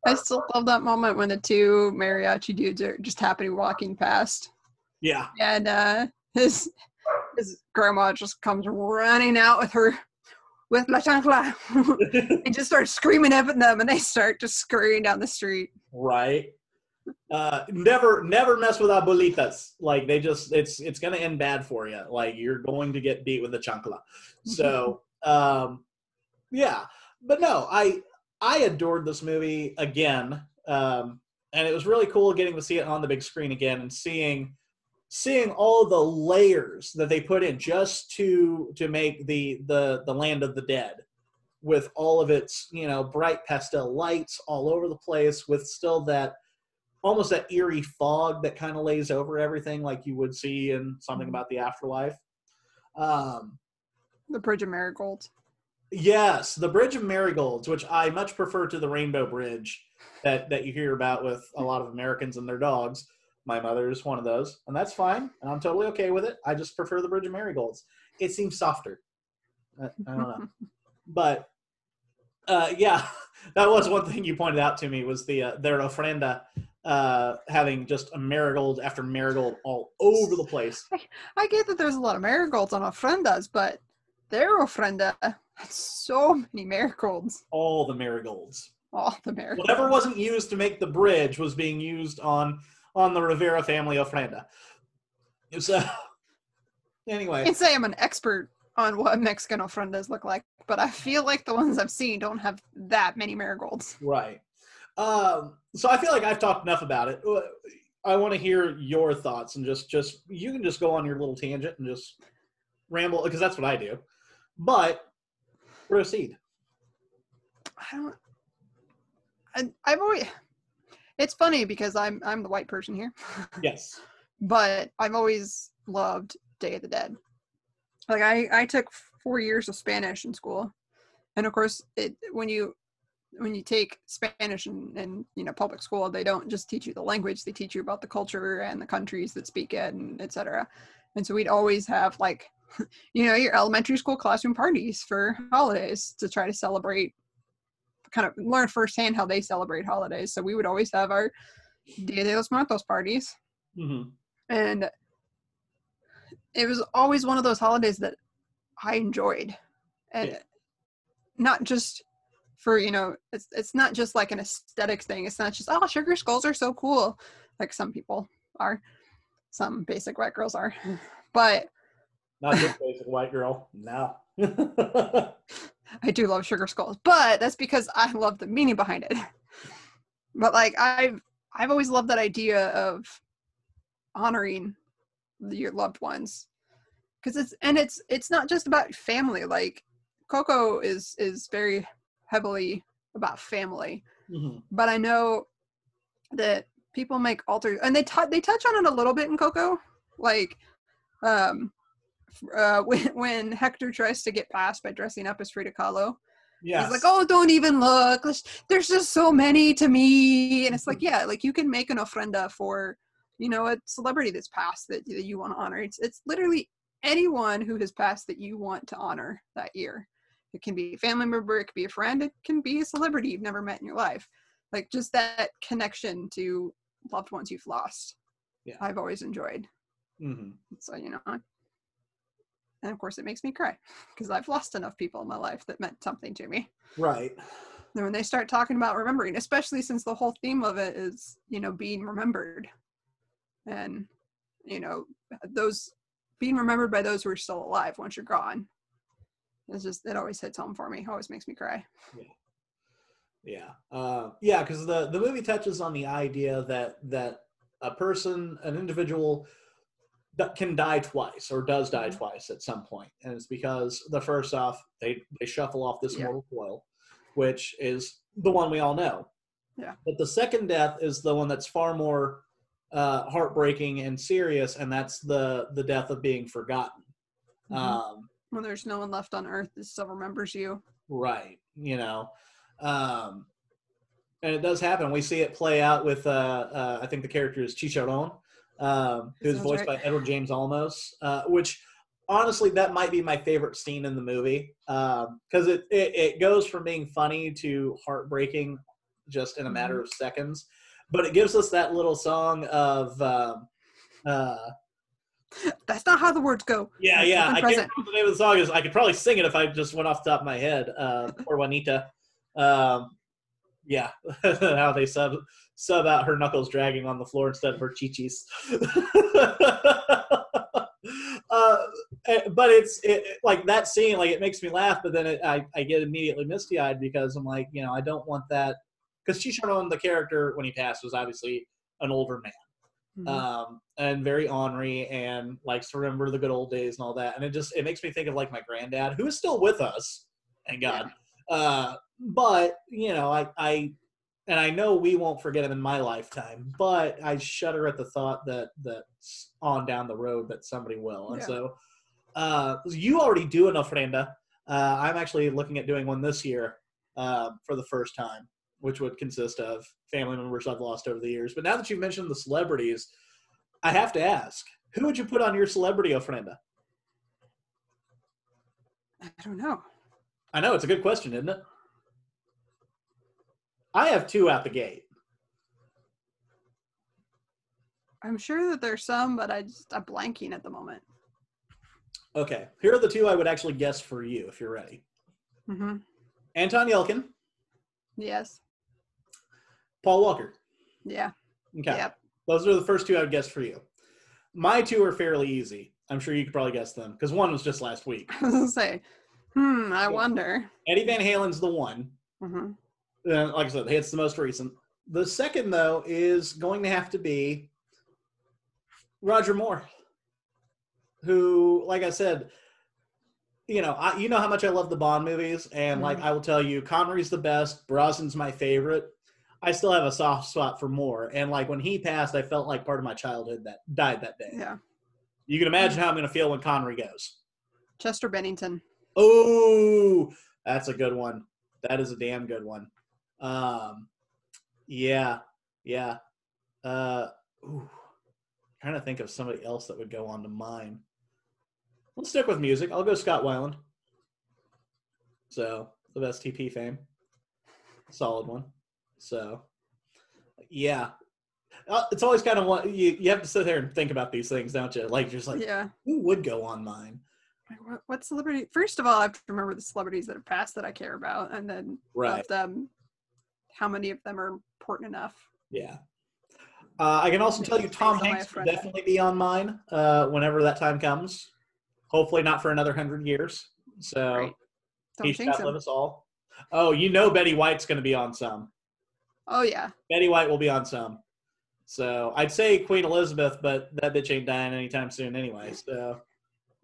I still love that moment when the two mariachi dudes are just happily walking past, Yeah, and uh, his his grandma just comes running out with her with la chancla. he just start screaming up at them, and they start just scurrying down the street. right. Uh, never, never mess with abuelitas. Like they just, it's it's gonna end bad for you. Like you're going to get beat with the chancla. So, Um, yeah, but no, I I adored this movie again, um, and it was really cool getting to see it on the big screen again and seeing seeing all the layers that they put in just to to make the the the land of the dead with all of its you know bright pastel lights all over the place with still that almost that eerie fog that kind of lays over everything like you would see in something about the afterlife um The Bridge of Marigolds. yes the bridge of marigolds which i much prefer to the rainbow bridge that that you hear about with a lot of americans and their dogs my mother is one of those and that's fine and i'm totally okay with it i just prefer the bridge of marigolds it seems softer i, I don't know but uh, yeah, that was one thing you pointed out to me was the uh, their ofrenda uh, having just a marigold after marigold all over the place. I get that there's a lot of marigolds on ofrendas, but their ofrenda had so many marigolds. All the marigolds. All the marigolds. Whatever wasn't used to make the bridge was being used on on the Rivera family ofrenda. So anyway, I can say I'm an expert on what Mexican ofrendas look like, but I feel like the ones I've seen don't have that many marigolds. Right. Um, so I feel like I've talked enough about it. Uh, I want to hear your thoughts and just just you can just go on your little tangent and just ramble because that's what I do. But proceed. I don't. I, I've always. It's funny because I'm I'm the white person here, Yes. but I've always loved Day of the Dead. Like I I took four years of Spanish in school, and of course it when you when you take Spanish in, in you know public school, they don't just teach you the language; they teach you about the culture and the countries that speak it, and etc. And so we'd always have like, you know, your elementary school classroom parties for holidays to try to celebrate, kind of learn firsthand how they celebrate holidays. So we would always have our Dia de los Muertos parties, hmm and it was always one of those holidays that I enjoyed, and Yeah. not just for you know it's it's not just like an aesthetic thing. It's not just oh sugar skulls are so cool, like some people are, some basic white girls are, but Not just basic white girl. No. I do love sugar skulls, but that's because I love the meaning behind it. But like I've I've always loved that idea of honoring your loved ones because it's and it's it's not just about family. Like Coco is is very heavily about family, Mhm. but I know that people make altar and they t- they touch on it a little bit in Coco, like um uh, when when Hector tries to get past by dressing up as Frida Kahlo. Yes. He's like, "Oh, don't even look. There's- just so many to me." And it's like, yeah, like you can make an ofrenda for, you know, a celebrity that's passed that, that you want to honor. It's it's literally anyone who has passed that you want to honor that year. It can be a family member, it can be a friend, it can be a celebrity you've never met in your life. Like just that connection to loved ones you've lost. Yeah. I've always enjoyed. hmm So you know, and of course it makes me cry because I've lost enough people in my life that meant something to me. Right. And when they start talking about remembering, especially since the whole theme of it is, you know, being remembered, and you know, those being remembered by those who are still alive once you're gone. It's just it always hits home for me. It Always makes me cry. Yeah, uh, yeah, because the the movie touches on the idea that that a person, an individual, can die twice or does die Mhm. twice at some point, and it's because the first off they they shuffle off this Yeah. mortal coil, which is the one we all know. Yeah. But the second death is the one that's far more uh, heartbreaking and serious, and that's the the death of being forgotten. Mhm. Um, when there's no one left on earth that still remembers you. Right. You know, um, and it does happen. We see it play out with, uh, uh, I think the character is Chicharron, um, who's voiced right. by Edward James Olmos, uh, which honestly, that might be my favorite scene in the movie because it, it, it goes from being funny to heartbreaking just in a matter Mm-hmm. of seconds. But it gives us that little song of, um, uh, That's not how the words go. yeah, yeah. I can't remember the name of the song is. I could probably sing it if I just went off the top of my head. Uh, or Juanita. Um, yeah, how they sub sub out her knuckles dragging on the floor instead of her chichis. uh, eh, but it's it, like that scene, like it makes me laugh, but then it, I I get immediately misty eyed because I'm like, you know, I don't want that because Chicharron, the character when he passed, was obviously an older man Mhm. um, and very ornery and likes to remember the good old days and all that. And it just it makes me think of like my granddad, who is still with us, thank God. Uh, but you know, I I and I know we won't forget him in my lifetime, but I shudder at the thought that that's on down the road that somebody will. And Yeah. so uh, you already do an ofrenda. Uh, I'm actually looking at doing one this year uh, for the first time, which would consist of family members I've lost over the years. But now that you've mentioned the celebrities, I have to ask, who would you put on your celebrity ofrenda? I don't know. I know it's a good question, isn't it? I have two out the gate. I'm sure that there's some, but I just I'm blanking at the moment. Okay, here are the two I would actually guess for you if you're ready. Mm-hmm. Anton Yelchin, Yes. Paul Walker. Yeah. Okay, Yep. those are the first two I would guess for you. My two are fairly easy. I'm sure you could probably guess them because one was just last week. I was gonna say, hmm. I wonder. Eddie Van Halen's the one. hmm Uh, like I said, it's the most recent. The second, though, is going to have to be Roger Moore, who, like I said, you know, I, you know how much I love the Bond movies, and like I will tell you, Connery's the best, Brosnan's my favorite. I still have a soft spot for Moore, and like when he passed, I felt like part of my childhood that died that day. Yeah. You can imagine how I'm going to feel when Connery goes. Chester Bennington. Oh, that's a good one. That is a damn good one. Um, yeah, yeah. Uh, ooh, trying to think of somebody else that would go on to mine. Let's stick with music. I'll go Scott Weiland. So the best TP fame, solid one. So, yeah. Uh, it's always kind of one you, you have to sit there and think about these things, don't you? Like, just like yeah. who would go on mine? Like, What, what celebrity? First of all, I have to remember the celebrities that have passed that I care about, and then Right. of them, how many of them are important enough. Yeah. Uh, I can also tell you Tom Based on my Hanks will definitely be on mine uh, whenever that time comes. Hopefully not for another hundred years. So Right. He jinx shall live them. us all. Oh, you know Betty White's going to be on some. Oh yeah. Betty White will be on some. So I'd say Queen Elizabeth, but that bitch ain't dying anytime soon anyway. So,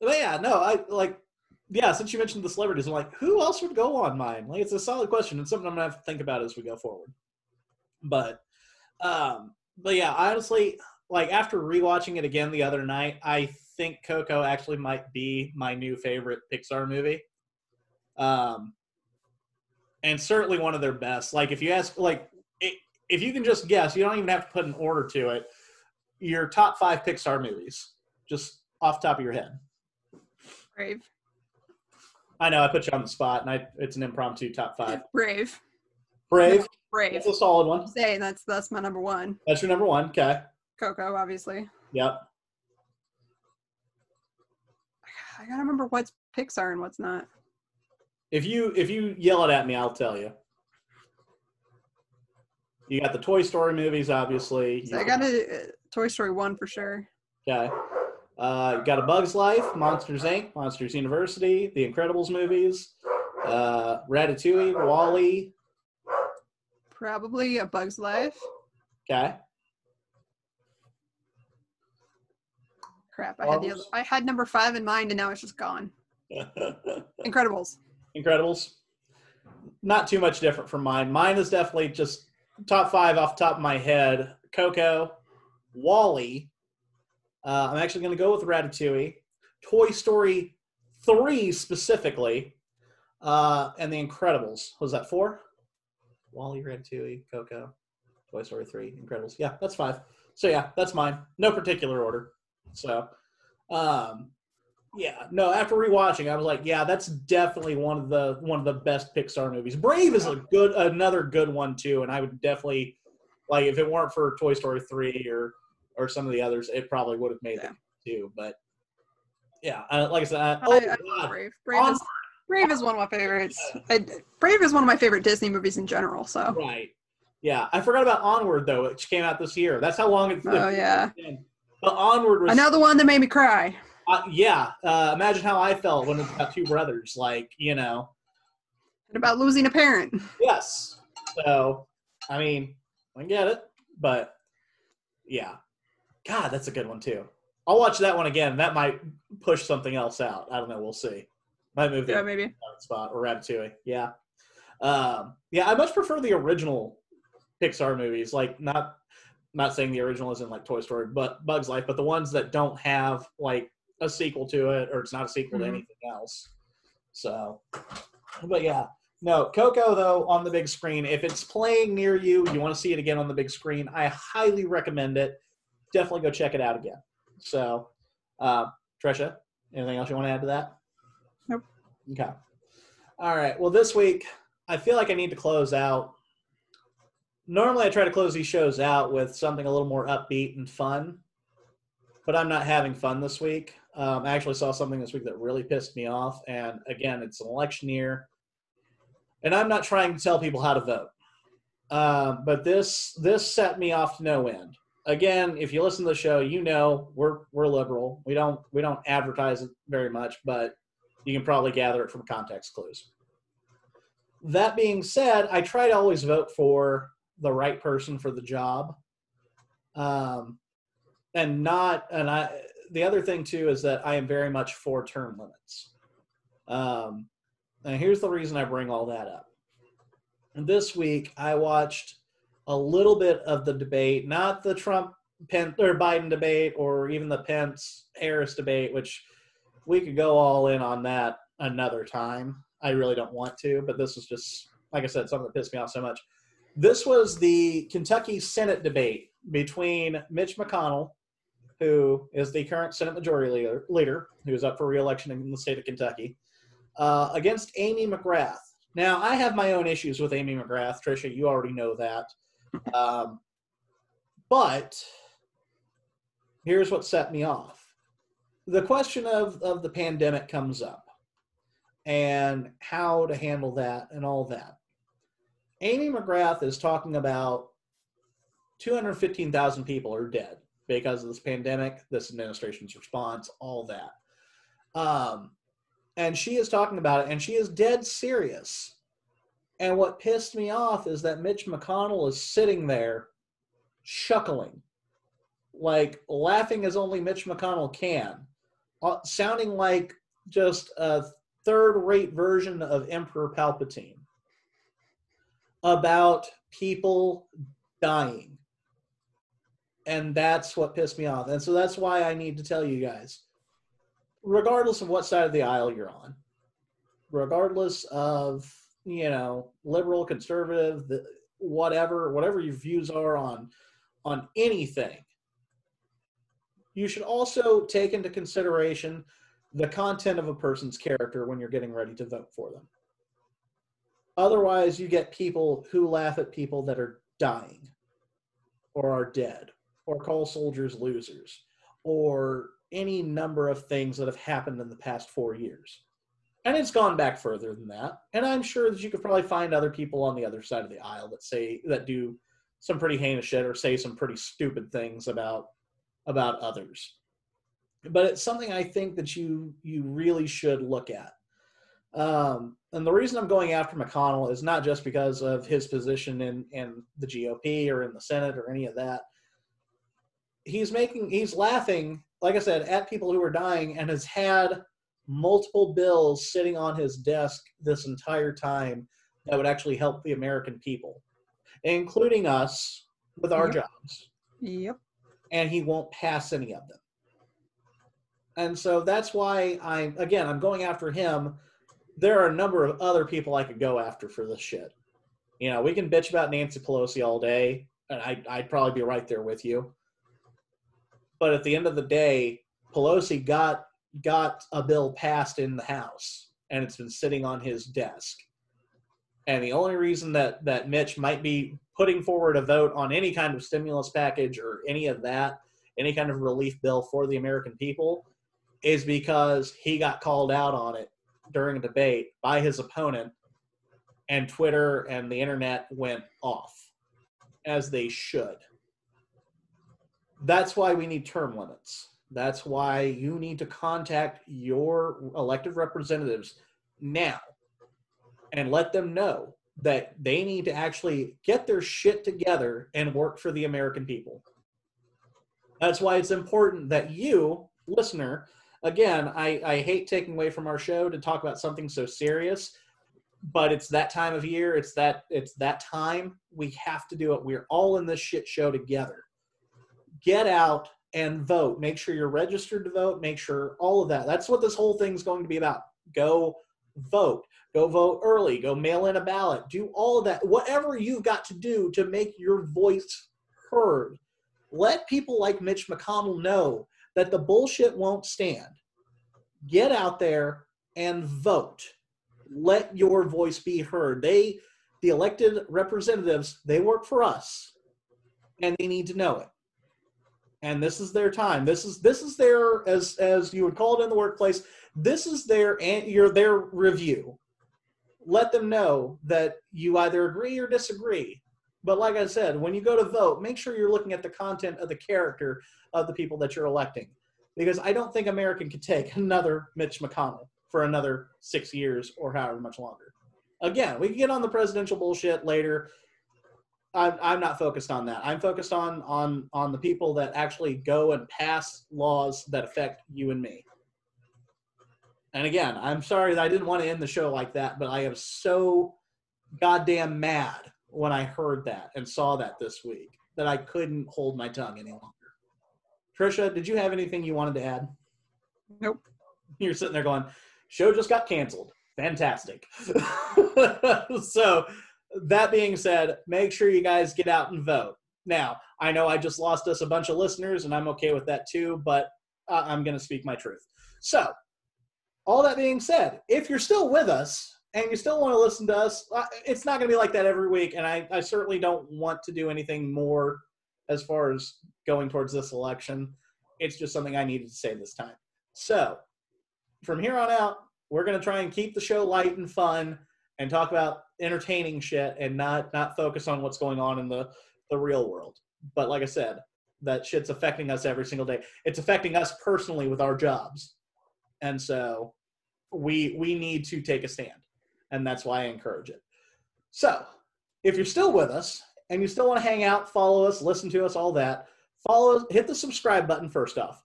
but yeah, no, I like. Yeah, since you mentioned the celebrities, I'm like, who else would go on mine? Like, it's a solid question and something I'm gonna have to think about as we go forward. But, um, but yeah, honestly, like after rewatching it again the other night, I think Coco actually might be my new favorite Pixar movie. Um, and certainly one of their best. Like if you ask, like i if you can just guess, you don't even have to put an order to it. Your top five Pixar movies, just off top of your head. Brave. I know I put you on the spot, and I, it's an impromptu top five. Brave. Brave, Brave. that's a solid one. Say that's that's my number one. That's your number one. Okay. Coco, obviously. Yep. I gotta remember what's Pixar and what's not. If you if you yell it at me, I'll tell you. You got the Toy Story movies, obviously. So I got a uh, Toy Story one for sure. Okay. Uh, you got a Bug's Life, Monsters Inc., Monsters University, The Incredibles movies, uh, Ratatouille, WALL-E. Probably A Bug's Life. Okay. Crap, I had the other, I had number five in mind and now it's just gone. Incredibles. Incredibles. Not too much different from mine. Mine is definitely just top five off the top of my head. Coco, WALL-E. Uh, I'm actually going to go with Ratatouille. Toy Story 3 specifically. Uh, and The Incredibles. Was that four? WALL-E, Ratatouille, Coco, Toy Story 3, Incredibles. Yeah, that's five. So yeah, that's mine. No particular order. So, um, yeah, no. After rewatching, I was like, yeah, that's definitely one of the one of the best Pixar movies. Brave is a good, another good one too, and I would definitely like if it weren't for Toy Story three or or some of the others, it probably would have made Yeah. it too. But yeah, uh, like I said, I, I, oh I love God, Brave. Brave is, Brave is one of my favorites. I, Brave is one of my favorite Disney movies in general. So, right? Yeah, I forgot about Onward though, which came out this year. That's how long it's. oh yeah, been. But Onward was Another one that made me cry. uh, yeah. Uh, imagine how I felt when it's about two brothers. Like you know, And about losing a parent. yes. So I mean, I get it, but yeah. God, that's a good one too. I'll watch that one again. That might push something else out. I don't know. We'll see. Might move Yeah, the maybe. spot or Ratatouille. Yeah. Um, yeah, I much prefer the original Pixar movies. Like not not saying the original isn't like Toy Story, but Bugs Life, but the ones that don't have like a sequel to it or it's not a sequel Mhm. to anything else. So, but yeah. No, Coco though on the big screen. If it's playing near you, you want to see it again on the big screen. I highly recommend it. Definitely go check it out again. So, uh, Trisha, anything else you want to add to that? Nope. Okay. All right. Well, this week I feel like I need to close out. Normally, I try to close these shows out with something a little more upbeat and fun, but I'm not having fun this week. Um, I actually saw something this week that really pissed me off, and again, it's an election year, and I'm not trying to tell people how to vote. Um, but this this set me off to no end. Again, if you listen to the show, you know we're we're liberal. We don't we don't advertise it very much, but you can probably gather it from context clues. That being said, I try to always vote for the right person for the job, um, and not. And I the other thing too is that I am very much for term limits. Um, and here's the reason I bring all that up. And This week I watched a little bit of the debate, not the Trump Pence or Biden debate or even the Pence Harris debate, which we could go all in on that another time. I really don't want to, but this was just like I said, something that pissed me off so much. This was the Kentucky Senate debate between Mitch McConnell, who is the current Senate Majority Leader, leader who is up for reelection in the state of Kentucky, uh, against Amy McGrath. Now, I have my own issues with Amy McGrath. Trisha, you already know that. Um, but here's what set me off. The question of, of the pandemic comes up and how to handle that and all that. Amy McGrath is talking about 215,000 people are dead because of this pandemic, this administration's response, all that. Um, and she is talking about it, and she is dead serious. And what pissed me off is that Mitch McConnell is sitting there chuckling, like laughing as only Mitch McConnell can, uh, sounding like just a third rate version of Emperor Palpatine about people dying. And that's what pissed me off. And so that's why I need to tell you guys regardless of what side of the aisle you're on, regardless of, you know, liberal, conservative, the, whatever, whatever your views are on on anything, you should also take into consideration the content of a person's character when you're getting ready to vote for them. Otherwise, you get people who laugh at people that are dying or are dead or call soldiers losers or any number of things that have happened in the past four years. And it's gone back further than that. And I'm sure that you could probably find other people on the other side of the aisle that say that do some pretty heinous shit or say some pretty stupid things about about others. But it's something I think that you you really should look at. Um, and the reason I'm going after McConnell is not just because of his position in, in the GOP or in the Senate or any of that. He's making he's laughing, like I said, at people who are dying and has had multiple bills sitting on his desk this entire time that would actually help the American people, including us with our Yep. jobs. Yep. And he won't pass any of them. And so that's why I'm again I'm going after him. There are a number of other people I could go after for this shit. You know, we can bitch about Nancy Pelosi all day, and I, I'd probably be right there with you. But at the end of the day, Pelosi got got a bill passed in the House, and it's been sitting on his desk. And the only reason that that Mitch might be putting forward a vote on any kind of stimulus package or any of that, any kind of relief bill for the American people, is because he got called out on it during a debate by his opponent, and Twitter and the internet went off, as they should. That's why we need term limits. That's why you need to contact your elected representatives now and let them know that they need to actually get their shit together and work for the American people. That's why it's important that you, listener, again, I, I hate taking away from our show to talk about something so serious, but it's that time of year. It's that it's that time. We have to do it. We're all in this shit show together. Get out and vote. Make sure you're registered to vote. Make sure all of that. That's what this whole thing's going to be about. Go vote. Go vote early. Go mail in a ballot. Do all of that. Whatever you've got to do to make your voice heard. Let people like Mitch McConnell know that the bullshit won't stand. Get out there and vote. Let your voice be heard. They, the elected representatives, they work for us, and they need to know it. And this is their time. This is this is their as as you would call it in the workplace. This is their and your their review. Let them know that you either agree or disagree. But like I said, when you go to vote, make sure you're looking at the content of the character of the people that you're electing. Because I don't think American can take another Mitch McConnell for another six years or however much longer. Again, we can get on the presidential bullshit later. I'm, I'm not focused on that. I'm focused on on on the people that actually go and pass laws that affect you and me. And again, I'm sorry that I didn't want to end the show like that, but I am so goddamn mad when I heard that and saw that this week that I couldn't hold my tongue any longer. Trisha, did you have anything you wanted to add? Nope. You're sitting there going, show just got canceled. Fantastic. so, that being said, make sure you guys get out and vote. Now, I know I just lost us a bunch of listeners, and I'm okay with that too, but uh, I'm going to speak my truth. So, all that being said, if you're still with us and you still want to listen to us, uh, it's not going to be like that every week, and I, I certainly don't want to do anything more as far as going towards this election. It's just something I needed to say this time. So, from here on out, we're going to try and keep the show light and fun and talk about entertaining shit and not not focus on what's going on in the the real world. But like I said, that shit's affecting us every single day. It's affecting us personally with our jobs. And so we we need to take a stand. And that's why I encourage it. So, if you're still with us and you still want to hang out, follow us, listen to us, all that, follow us, hit the subscribe button first off.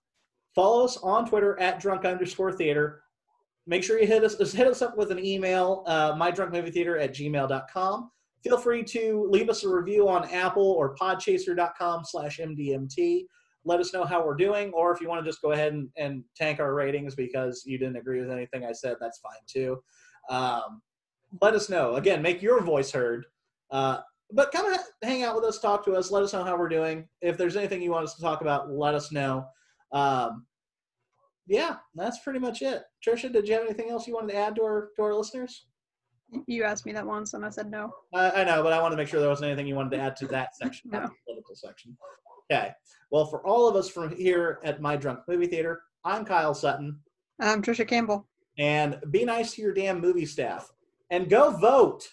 Follow us on Twitter at drunk underscore theater. Make sure you hit us hit us up with an email, uh, mydrunkmovietheater at gmail.com. Feel free to leave us a review on Apple or podchaser.com slash MDMT. Let us know how we're doing, or if you want to just go ahead and, and tank our ratings because you didn't agree with anything I said, that's fine too. Um, let us know. Again, make your voice heard. Uh, but come hang out with us, talk to us, let us know how we're doing. If there's anything you want us to talk about, let us know. Um, yeah, that's pretty much it. Trisha, did you have anything else you wanted to add to our to our listeners? You asked me that once, and I said no. I, I know, but I want to make sure there wasn't anything you wanted to add to that section, No. not the political section. Okay. Well, for all of us from here at My Drunk Movie Theater, I'm Kyle Sutton, I'm Trisha Campbell. and be nice to your damn movie staff and go vote.